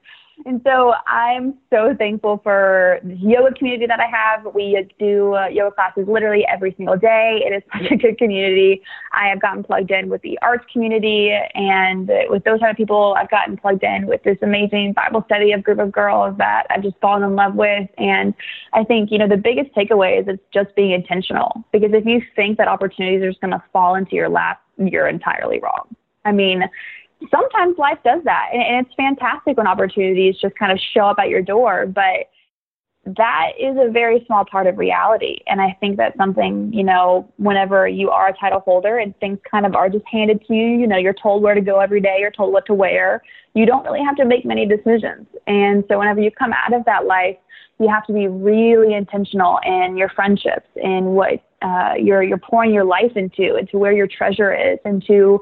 And so I'm so thankful for the yoga community that I have. We do uh, yoga classes literally every single day. It is such a good community. I have gotten plugged in with the arts community and with those kind of people, I've gotten plugged in with this amazing Bible study of group of girls that I've just fallen in love with. And I think, you know, the biggest takeaway is it's just being intentional because if you think that opportunities are just going to fall into your lap, you're entirely wrong. I mean, sometimes life does that and, and it's fantastic when opportunities just kind of show up at your door but that is a very small part of reality and i think that's something you know whenever you are a title holder and things kind of are just handed to you you know you're told where to go every day you're told what to wear you don't really have to make many decisions. And so whenever you come out of that life you have to be really intentional in your friendships and what uh, you're you're pouring your life into into where your treasure is into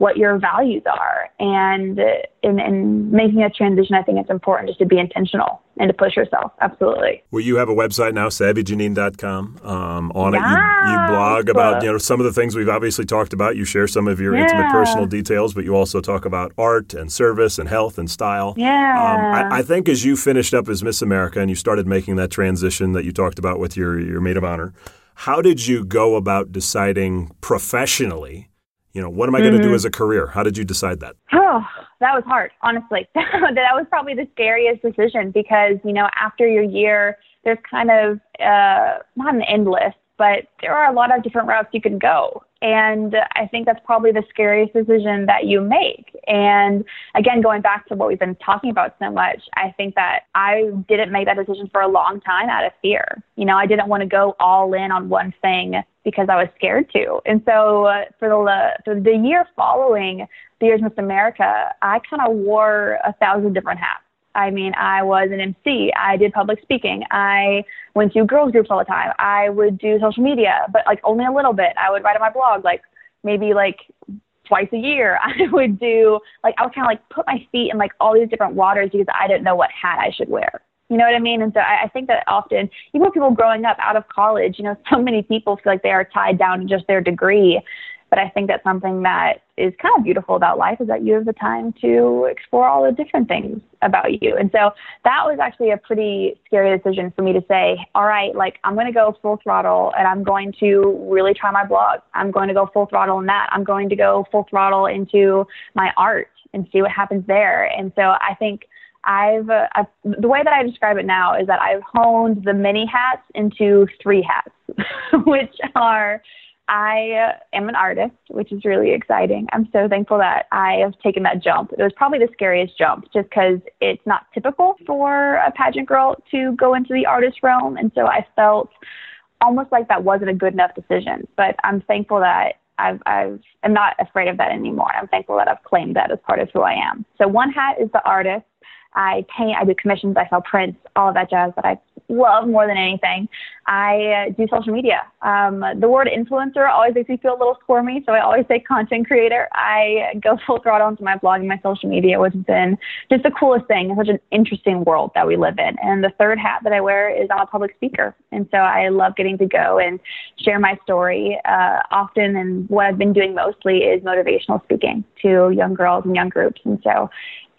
what your values are. And in, in making a transition, I think it's important just to be intentional and to push yourself. Absolutely. Well, you have a website now, savvyjanine.com. Um, on yeah. it, you, you, blog about you know some of the things we've obviously talked about. You share some of your yeah. intimate personal details, but you also talk about art and service and health and style. Yeah. Um, I, I, think as you finished up as Miss America and you started making that transition that you talked about with your, your maid of honor, how did you go about deciding professionally you know, what am I going to mm-hmm. do as a career? How did you decide that? Oh, that was hard, honestly. that was probably the scariest decision because, you know, after your year, there's kind of uh, not an end list, but there are a lot of different routes you can go. And I think that's probably the scariest decision that you make. And again, going back to what we've been talking about so much, I think that I didn't make that decision for a long time out of fear. You know, I didn't want to go all in on one thing because I was scared to. And so uh, for the for the year following the year's Miss America, I kind of wore a thousand different hats. I mean, I was an MC. I did public speaking. I went to girls groups all the time. I would do social media, but like only a little bit. I would write on my blog like maybe like twice a year. I would do like I would kind of like put my feet in like all these different waters because I didn't know what hat I should wear. You know what I mean? And so I, I think that often, even people growing up out of college, you know, so many people feel like they are tied down to just their degree. But I think that something that is kind of beautiful about life is that you have the time to explore all the different things about you. And so that was actually a pretty scary decision for me to say, all right, like I'm going to go full throttle and I'm going to really try my blog. I'm going to go full throttle in that. I'm going to go full throttle into my art and see what happens there. And so I think I've, uh, I've the way that I describe it now is that I've honed the mini hats into three hats, which are I am an artist, which is really exciting. I'm so thankful that I have taken that jump. It was probably the scariest jump just because it's not typical for a pageant girl to go into the artist realm. And so I felt almost like that wasn't a good enough decision. But I'm thankful that I've, I've, I'm not afraid of that anymore. I'm thankful that I've claimed that as part of who I am. So one hat is the artist. I paint, I do commissions, I sell prints, all of that jazz that I love more than anything. I uh, do social media. Um, the word influencer always makes me feel a little squirmy, so I always say content creator. I go full throttle into my blog and my social media, which has been just the coolest thing. It's such an interesting world that we live in. And the third hat that I wear is I'm a public speaker, and so I love getting to go and share my story. Uh, often, and what I've been doing mostly is motivational speaking to young girls and young groups, and so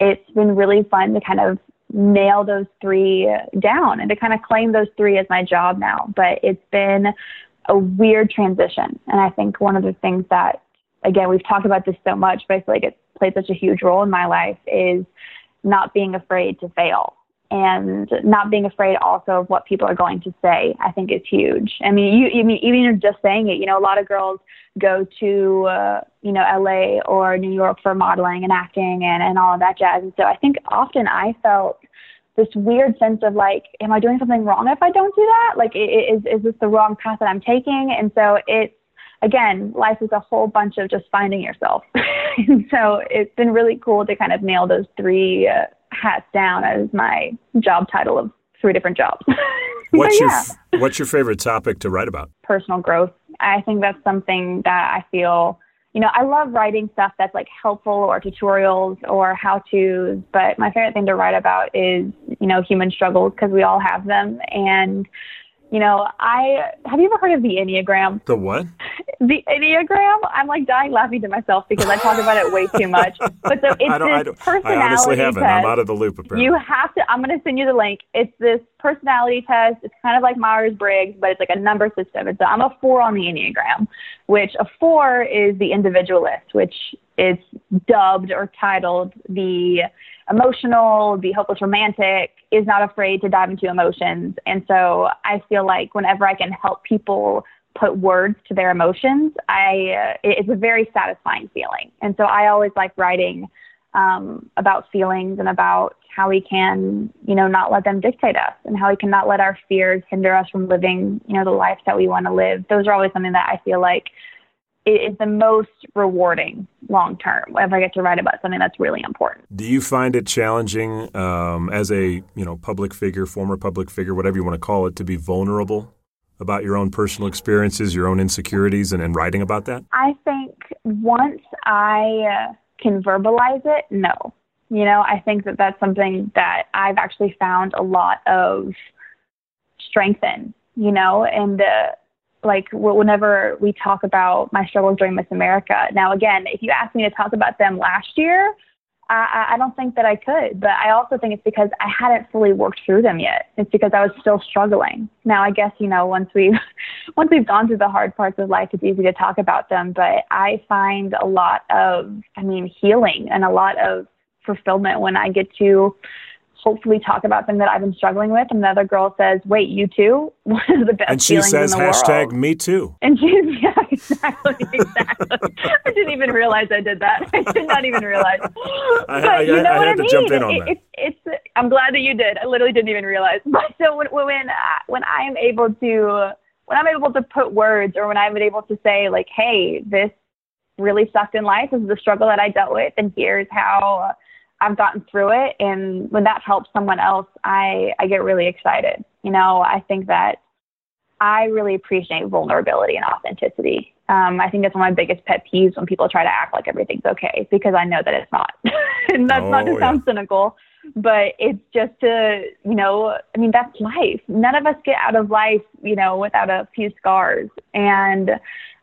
it's been really fun to kind of nail those three down and to kind of claim those three as my job now. But it's been a weird transition. And I think one of the things that, again, we've talked about this so much, but I feel like it's played such a huge role in my life is not being afraid to fail and not being afraid also of what people are going to say, I think is huge. I mean, you, you mean, even just saying it, you know, a lot of girls go to, uh, you know, LA or New York for modeling and acting and, and all of that jazz. And so I think often I felt this weird sense of like, am I doing something wrong if I don't do that? Like, is, is this the wrong path that I'm taking? And so it's, again, life is a whole bunch of just finding yourself. and so it's been really cool to kind of nail those three, uh, hats down as my job title of three different jobs. what's yeah. your What's your favorite topic to write about? Personal growth. I think that's something that I feel. You know, I love writing stuff that's like helpful or tutorials or how tos, but my favorite thing to write about is, you know, human struggles because we all have them. And you know, I have you ever heard of the Enneagram? The what? The Enneagram. I'm like dying laughing to myself because I talk about it way too much. But so it's I don't, this I don't, personality I honestly haven't. Test. I'm out of the loop. Apparently, you have to. I'm going to send you the link. It's this personality test. It's kind of like Myers Briggs, but it's like a number system. And so I'm a four on the Enneagram, which a four is the individualist, which is dubbed or titled the emotional, be hopeless romantic, is not afraid to dive into emotions. And so I feel like whenever I can help people put words to their emotions, I uh, it's a very satisfying feeling. And so I always like writing um, about feelings and about how we can, you know, not let them dictate us and how we can not let our fears hinder us from living, you know, the life that we want to live. Those are always something that I feel like is the most rewarding long term whenever I get to write about something that's really important. Do you find it challenging um, as a you know public figure, former public figure, whatever you want to call it, to be vulnerable about your own personal experiences, your own insecurities, and, and writing about that? I think once I can verbalize it, no. You know, I think that that's something that I've actually found a lot of strength in, you know, and uh, like whenever we talk about my struggles during Miss America. Now, again, if you asked me to talk about them last year, I, I don't think that I could, but I also think it's because I hadn't fully worked through them yet. It's because I was still struggling. Now, I guess you know once we've once we've gone through the hard parts of life, it's easy to talk about them. But I find a lot of, I mean, healing and a lot of fulfillment when I get to hopefully talk about something that I've been struggling with. And the other girl says, "Wait, you too?" One of the best. And she says, "Hashtag world. me too." And she's yeah, exactly, exactly. I didn't even realize I did that. I did not even realize. I, but I, you know I, I what I mean? to jump in on it, that. It's, it's. I'm glad that you did. I literally didn't even realize. But so when when I, uh, when I am able to when I'm able to put words or when I'm able to say like, "Hey, this really sucked in life. This is a struggle that I dealt with, and here's how." I've gotten through it. And when that helps someone else, I, I get really excited. You know, I think that I really appreciate vulnerability and authenticity. Um, I think that's one of my biggest pet peeves when people try to act like everything's okay because I know that it's not. and that's oh, not to sound yeah. cynical, but it's just to, you know, I mean, that's life. None of us get out of life, you know, without a few scars. And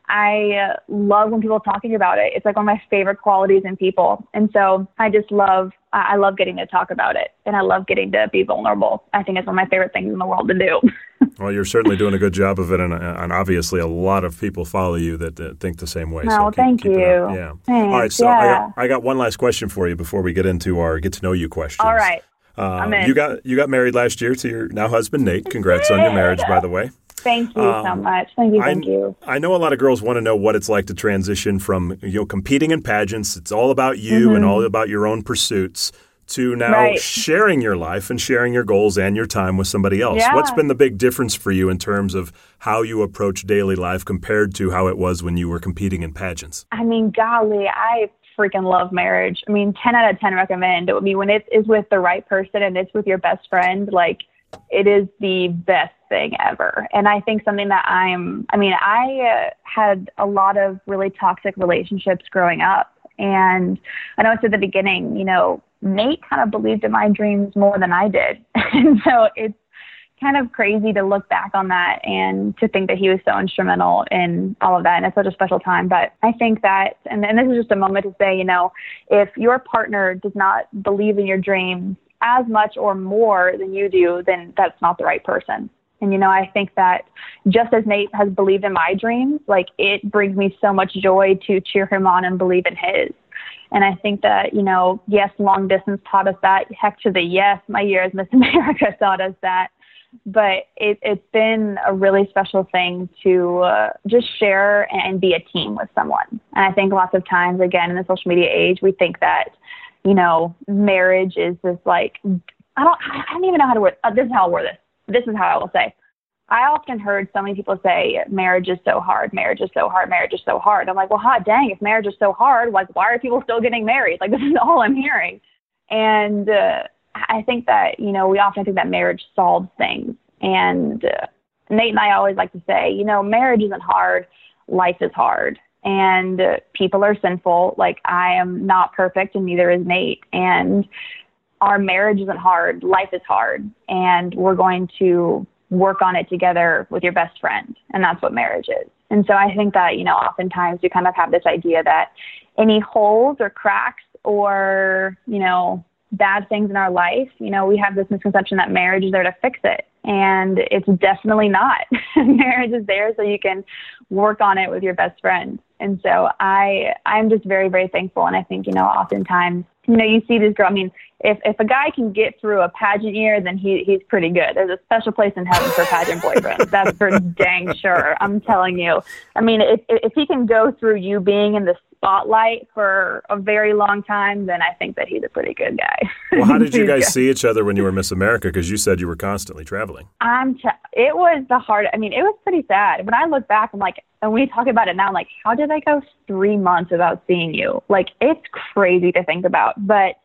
I love when people are talking about it. It's like one of my favorite qualities in people. And so I just love, I love getting to talk about it and I love getting to be vulnerable. I think it's one of my favorite things in the world to do. well, you're certainly doing a good job of it. And, and obviously a lot of people follow you that, that think the same way. Oh, so keep, thank keep you. Yeah. Thanks. All right. So yeah. I, got, I got one last question for you before we get into our get to know you questions. All right. Uh, you got you got married last year to your now husband Nate. Congrats on your marriage, by the way. Thank you um, so much. Thank you. Thank I, you. I know a lot of girls want to know what it's like to transition from you know competing in pageants. It's all about you mm-hmm. and all about your own pursuits to now right. sharing your life and sharing your goals and your time with somebody else. Yeah. What's been the big difference for you in terms of how you approach daily life compared to how it was when you were competing in pageants? I mean, golly, I freaking love marriage. I mean, 10 out of 10 recommend. it. I mean, when it is with the right person and it's with your best friend, like it is the best thing ever. And I think something that I'm, I mean, I uh, had a lot of really toxic relationships growing up. And I know it's at the beginning, you know, Nate kind of believed in my dreams more than I did. and so it's kind of crazy to look back on that and to think that he was so instrumental in all of that. And it's such a special time. But I think that, and, and this is just a moment to say, you know, if your partner does not believe in your dreams as much or more than you do, then that's not the right person. And, you know, I think that just as Nate has believed in my dreams, like it brings me so much joy to cheer him on and believe in his. And I think that, you know, yes, long distance taught us that. Heck to the yes, my year as Miss America taught us that. But it, it's been a really special thing to uh, just share and be a team with someone. And I think lots of times, again, in the social media age, we think that you know, marriage is this like, I don't, I don't even know how to word, uh, this is how I'll word this. This is how I will say. I often heard so many people say marriage is so hard, marriage is so hard, marriage is so hard. I'm like, well, hot dang, if marriage is so hard, like, why are people still getting married? Like, this is all I'm hearing. And uh, I think that, you know, we often think that marriage solves things. And uh, Nate and I always like to say, you know, marriage isn't hard, life is hard and uh, people are sinful. Like I am not perfect and neither is Nate. And our marriage isn't hard. Life is hard. And we're going to work on it together with your best friend. And that's what marriage is. And so I think that, you know, oftentimes we kind of have this idea that any holes or cracks or, you know, bad things in our life, you know, we have this misconception that marriage is there to fix it. And it's definitely not. marriage is there so you can work on it with your best friend. And so I I'm just very very thankful. And I think you know oftentimes you know you see these girls. I mean, if if a guy can get through a pageant year, then he he's pretty good. There's a special place in heaven for pageant boyfriends. That's for dang sure. I'm telling you. I mean, if if he can go through you being in the spotlight for a very long time, then I think that he's a pretty good guy. Well, how did you guys see each other when you were Miss America? Because you said you were constantly traveling. I'm. T- it was the hard. I mean, it was pretty sad. When I look back, I'm like, and we talk about it now, I'm like, how did I go three months without seeing you? Like, it's crazy to think about, but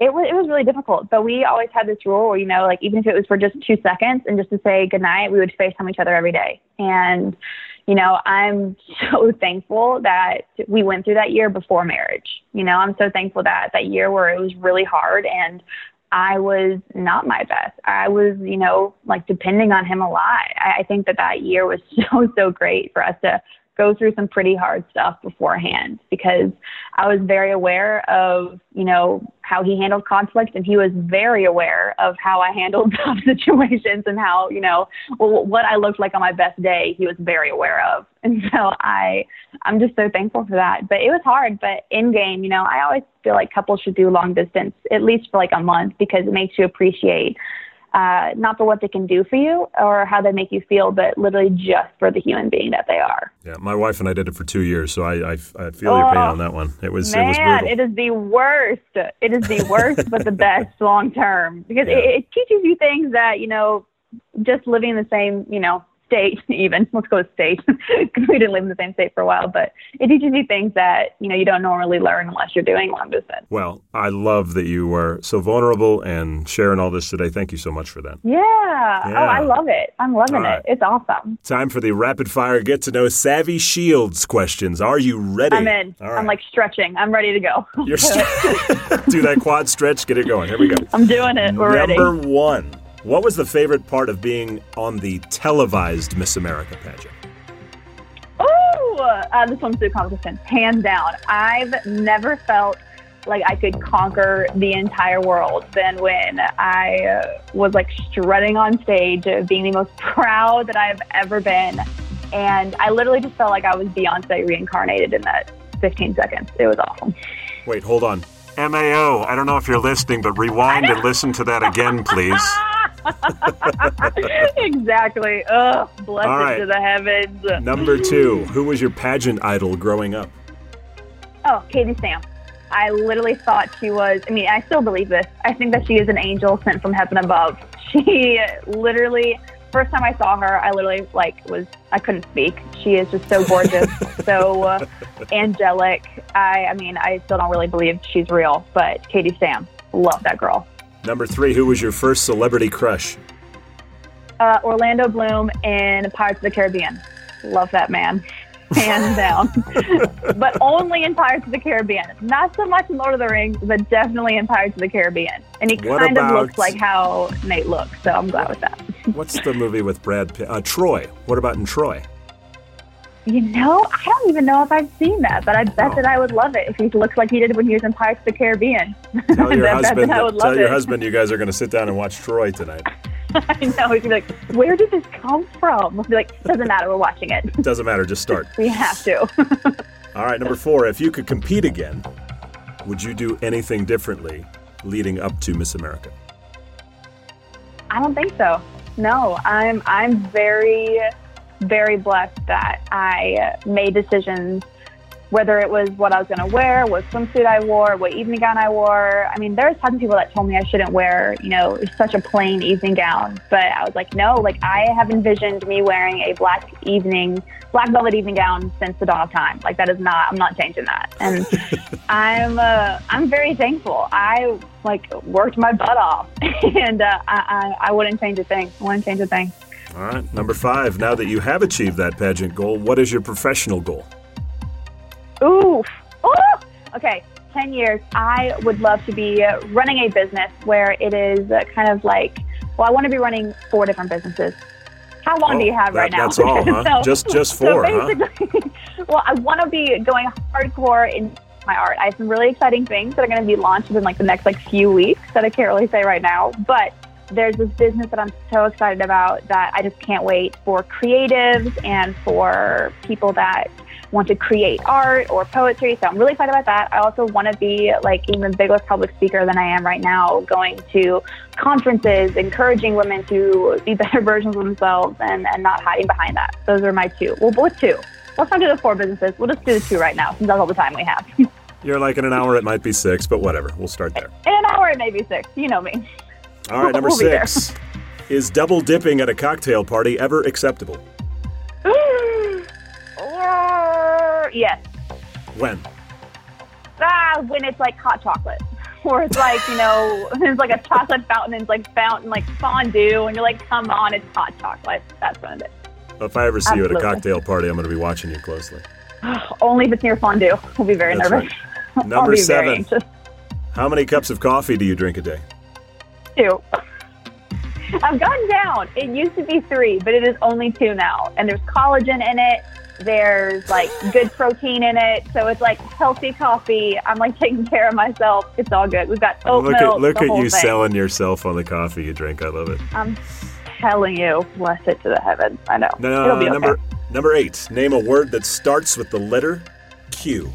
it was it was really difficult. But we always had this rule where, you know, like even if it was for just two seconds and just to say goodnight, we would FaceTime each other every day. And, you know, I'm so thankful that we went through that year before marriage. You know, I'm so thankful that that year where it was really hard and I was not my best. I was, you know, like depending on him a lot. I, I think that that year was so, so great for us to go through some pretty hard stuff beforehand because I was very aware of, you know, how he handled conflict and he was very aware of how I handled tough situations and how, you know, well, what I looked like on my best day, he was very aware of. And so I, I'm just so thankful for that. But it was hard, but in game, you know, I always feel like couples should do long distance at least for like a month because it makes you appreciate uh, not for what they can do for you or how they make you feel, but literally just for the human being that they are. Yeah, my wife and I did it for two years, so I, I, I feel oh, your pain on that one. It was man, it was brutal. it is the worst. It is the worst, but the best long term because yeah. it, it teaches you things that you know just living in the same you know state even let's go with state. Because we didn't live in the same state for a while but it teaches you things that you know you don't normally learn unless you're doing long distance well i love that you were so vulnerable and sharing all this today. Thank you so much for that. Yeah, yeah. oh i love it. I'm loving right. it. it's awesome. Time for the rapid fire get to know savvy shields questions. Are you ready? I'm in. Right. i'm like stretching. I'm ready to go. You're st- do that quad stretch. Get it going. Here we go. I'm doing it. We're ready. number ready. one what was the favorite part of being on the televised Miss America pageant? Oh, uh, the swimsuit competition, hands down. I've never felt like I could conquer the entire world than when I uh, was like strutting on stage, uh, being the most proud that I've ever been. And I literally just felt like I was Beyonce reincarnated in that 15 seconds. It was awesome. Wait, hold on. MAO, I don't know if you're listening, but rewind and listen to that again, please. exactly. Ugh, blessed right. to the heavens. Number two, who was your pageant idol growing up? Oh, Katie Stam. I literally thought she was, I mean, I still believe this. I think that she is an angel sent from heaven above. She literally, first time I saw her, I literally, like, was, I couldn't speak. She is just so gorgeous, so uh, angelic. I, I mean, I still don't really believe she's real, but Katie Stam, love that girl. Number three, who was your first celebrity crush? Uh, Orlando Bloom in Pirates of the Caribbean. Love that man, hands down. but only in Pirates of the Caribbean. Not so much in Lord of the Rings, but definitely in Pirates of the Caribbean. And he what kind about, of looks like how Nate looks, so I'm glad with that. what's the movie with Brad Pitt? Uh, Troy. What about in Troy? You know, I don't even know if I've seen that, but I bet oh. that I would love it if he looks like he did when he was in Pirates of the Caribbean. Tell your husband. tell your husband you guys are going to sit down and watch Troy tonight. I know. He's like, "Where did this come from?" We'll be like, "Doesn't matter. We're watching it." Doesn't matter. Just start. we have to. All right, number four. If you could compete again, would you do anything differently leading up to Miss America? I don't think so. No, I'm. I'm very very blessed that I made decisions, whether it was what I was going to wear, what swimsuit I wore, what evening gown I wore. I mean, there's tons of people that told me I shouldn't wear, you know, such a plain evening gown. But I was like, no, like I have envisioned me wearing a black evening, black velvet evening gown since the dawn of time. Like that is not, I'm not changing that. And I'm, uh, I'm very thankful. I like worked my butt off and uh, I, I, I wouldn't change a thing. I wouldn't change a thing. All right, number five. Now that you have achieved that pageant goal, what is your professional goal? Ooh, oh, okay. 10 years, I would love to be running a business where it is kind of like, well, I want to be running four different businesses. How long oh, do you oh, have that, right now? That's all, huh? so, just just four, so basically, huh? well, I want to be going hardcore in my art. I have some really exciting things that are going to be launched in like the next like few weeks that I can't really say right now, but there's this business that I'm so excited about that I just can't wait for creatives and for people that want to create art or poetry. So I'm really excited about that. I also want to be like even bigger public speaker than I am right now, going to conferences, encouraging women to be better versions of themselves and, and not hiding behind that. Those are my two. Well, both two. Let's not do the four businesses. We'll just do the two right now since that's all the time we have. You're like in an hour, it might be six, but whatever. We'll start there. In an hour, it may be six. You know me. All right, number we'll six. Is double dipping at a cocktail party ever acceptable? Yes. When? Ah, when it's like hot chocolate. Or it's like, you know, there's like a chocolate fountain and it's like fountain, like fondue, and you're like, come on, it's hot chocolate. That's what it is. If I ever see Absolutely. you at a cocktail party, I'm going to be watching you closely. Only if it's near fondue. We'll be very That's nervous. I'll Number be seven. How many cups of coffee do you drink a day? Two. I've gone down. It used to be three, but it is only two now. And there's collagen in it. There's like good protein in it. So it's like healthy coffee. I'm like taking care of myself. It's all good. We've got oat look milk. at look at you thing. selling yourself on the coffee you drink. I love it. I'm telling you, bless it to the heavens. I know. No, It'll be okay. number number eight. Name a word that starts with the letter Q.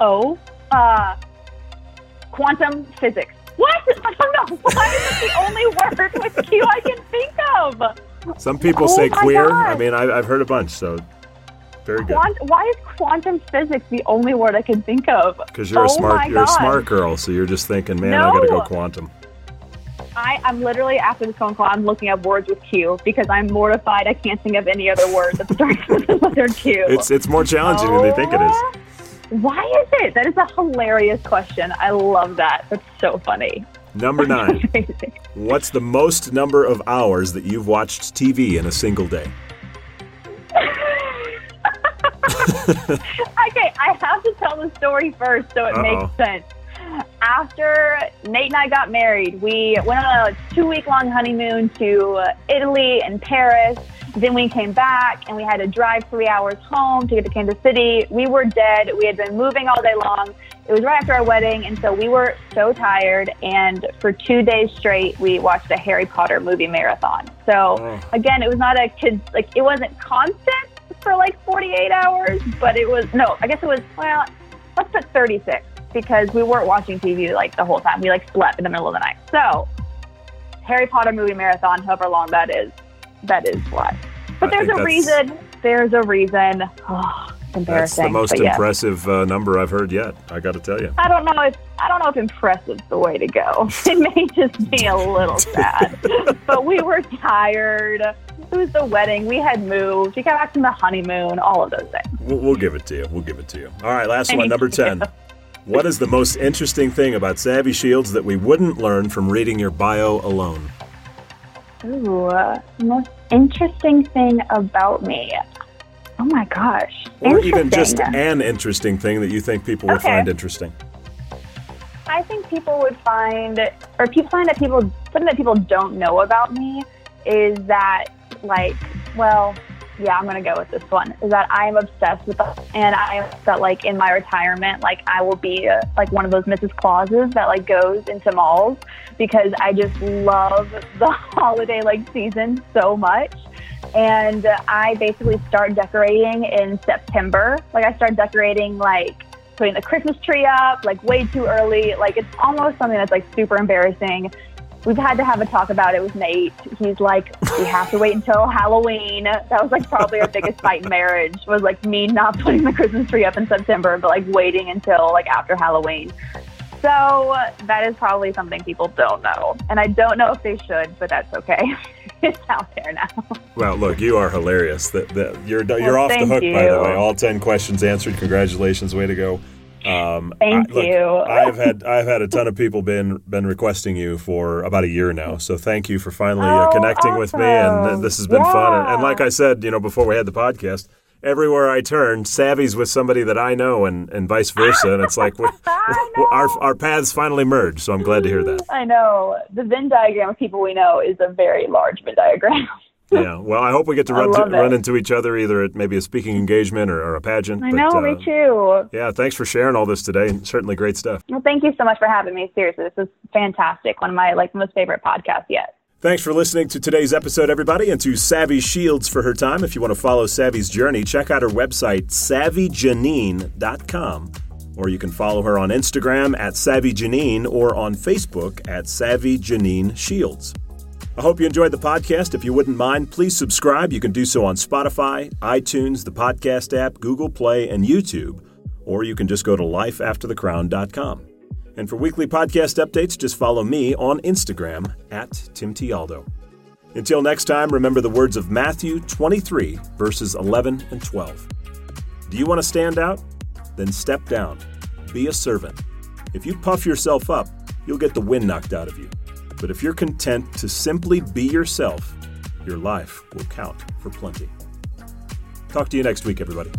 Oh, uh, quantum physics. What? I don't know. Why is it the only word with Q I can think of? Some people Oh say queer. God. I mean, I, I've heard a bunch, so very good. Quant- why is quantum physics the only word I can think of? Because you're a Oh smart you're a smart girl, so you're just thinking, man, I got to go quantum. I, I'm literally after this phone call, I'm looking up words with Q because I'm mortified. I can't think of any other word that starts with the letter Q. It's it's more challenging than they think it is. Oh, Why is it? That is a hilarious question. I love that. That's so funny. Number nine. What's the most number of hours that you've watched TV in a single day? okay, I have to tell the story first so it Uh-oh. makes sense. After Nate and I got married, we went on a two week long honeymoon to Italy and Paris. Then we came back and we had to drive three hours home to get to Kansas City. We were dead. We had been moving all day long. It was right after our wedding, and so we were so tired. And for two days straight, we watched a Harry Potter movie marathon. So Oh. again, it was not a kid like it wasn't constant for like 48 hours, but it was no, I guess it was well, let's put 36 because we weren't watching TV like the whole time. We like slept in the middle of the night. So Harry Potter movie marathon, however long that is, that is why. But I there's a that's- reason. There's a reason. Oh, That's the most yeah. impressive uh, number I've heard yet. I got to tell you. I don't know if I don't know if impressive's the way to go. It may just be a little sad. but we were tired. It was the wedding. We had moved. We got back from the honeymoon. All of those things. We'll, we'll give it to you. We'll give it to you. All right, last one, number you. 10. What is the most interesting thing about Savvy Shields that we wouldn't learn from reading your bio alone? Ooh, uh, the most interesting thing about me. Oh my gosh. Or even just an interesting thing that you think people would Okay. find interesting. I think people would find, or people find that people, something that people don't know about me is that, like, well, yeah, I'm gonna go with this one. Is that I am obsessed with, the, and I that like in my retirement, like I will be uh, like one of those Mrs. Clauses that like goes into malls because I just love the holiday like season so much. And I basically start decorating in September. Like I start decorating like putting the Christmas tree up like way too early. Like it's almost something that's like super embarrassing. We've had to have a talk about it with Nate. He's like, we have to wait until Halloween. That was like probably our biggest fight in marriage was like me not putting the Christmas tree up in September, but like waiting until like after Halloween. So uh, that is probably something people don't know. And I don't know if they should, but that's okay. it's out there now. Well, look, you are hilarious. That, that you're you're off the hook, by the way. All ten questions answered. Congratulations, way to go. Um, Thank I, look, you. I've had I've had a ton of people been been requesting you for about a year now. So thank you for finally uh, Oh, connecting with me, and awesome. this has been fun. And, and like I said, you know, before we had the podcast, everywhere I turn, Savvy's with somebody that I know, and, and vice versa. And it's like we, I we- our our paths finally merge. So I'm glad to hear that. I know. The Venn diagram of people we know is a very large Venn diagram. Yeah. Well, I hope we get to run to, run into each other either at maybe a speaking engagement or, or a pageant. I but, know, uh, me too. Yeah, thanks for sharing all this today. Certainly great stuff. Well, thank you so much for having me. Seriously, this is fantastic. One of my like most favorite podcasts yet. Thanks for listening to today's episode, everybody, and to Savvy Shields for her time. If you want to follow Savvy's journey, check out her website, savvyjanine.com. Or you can follow her on Instagram at SavvyJanine or on Facebook at Savvy Janine Shields. I hope you enjoyed the podcast. If you wouldn't mind, please subscribe. You can do so on Spotify, iTunes, the podcast app, Google Play, and YouTube. Or you can just go to lifeafterthecrown.com. And for weekly podcast updates, just follow me on Instagram at Tim Tialdo. Until next time, remember the words of Matthew 23, verses 11 and 12. Do you want to stand out? Then step down. be a servant. If you puff yourself up, you'll get the wind knocked out of you. But if you're content to simply be yourself, your life will count for plenty. Talk to you next week, everybody.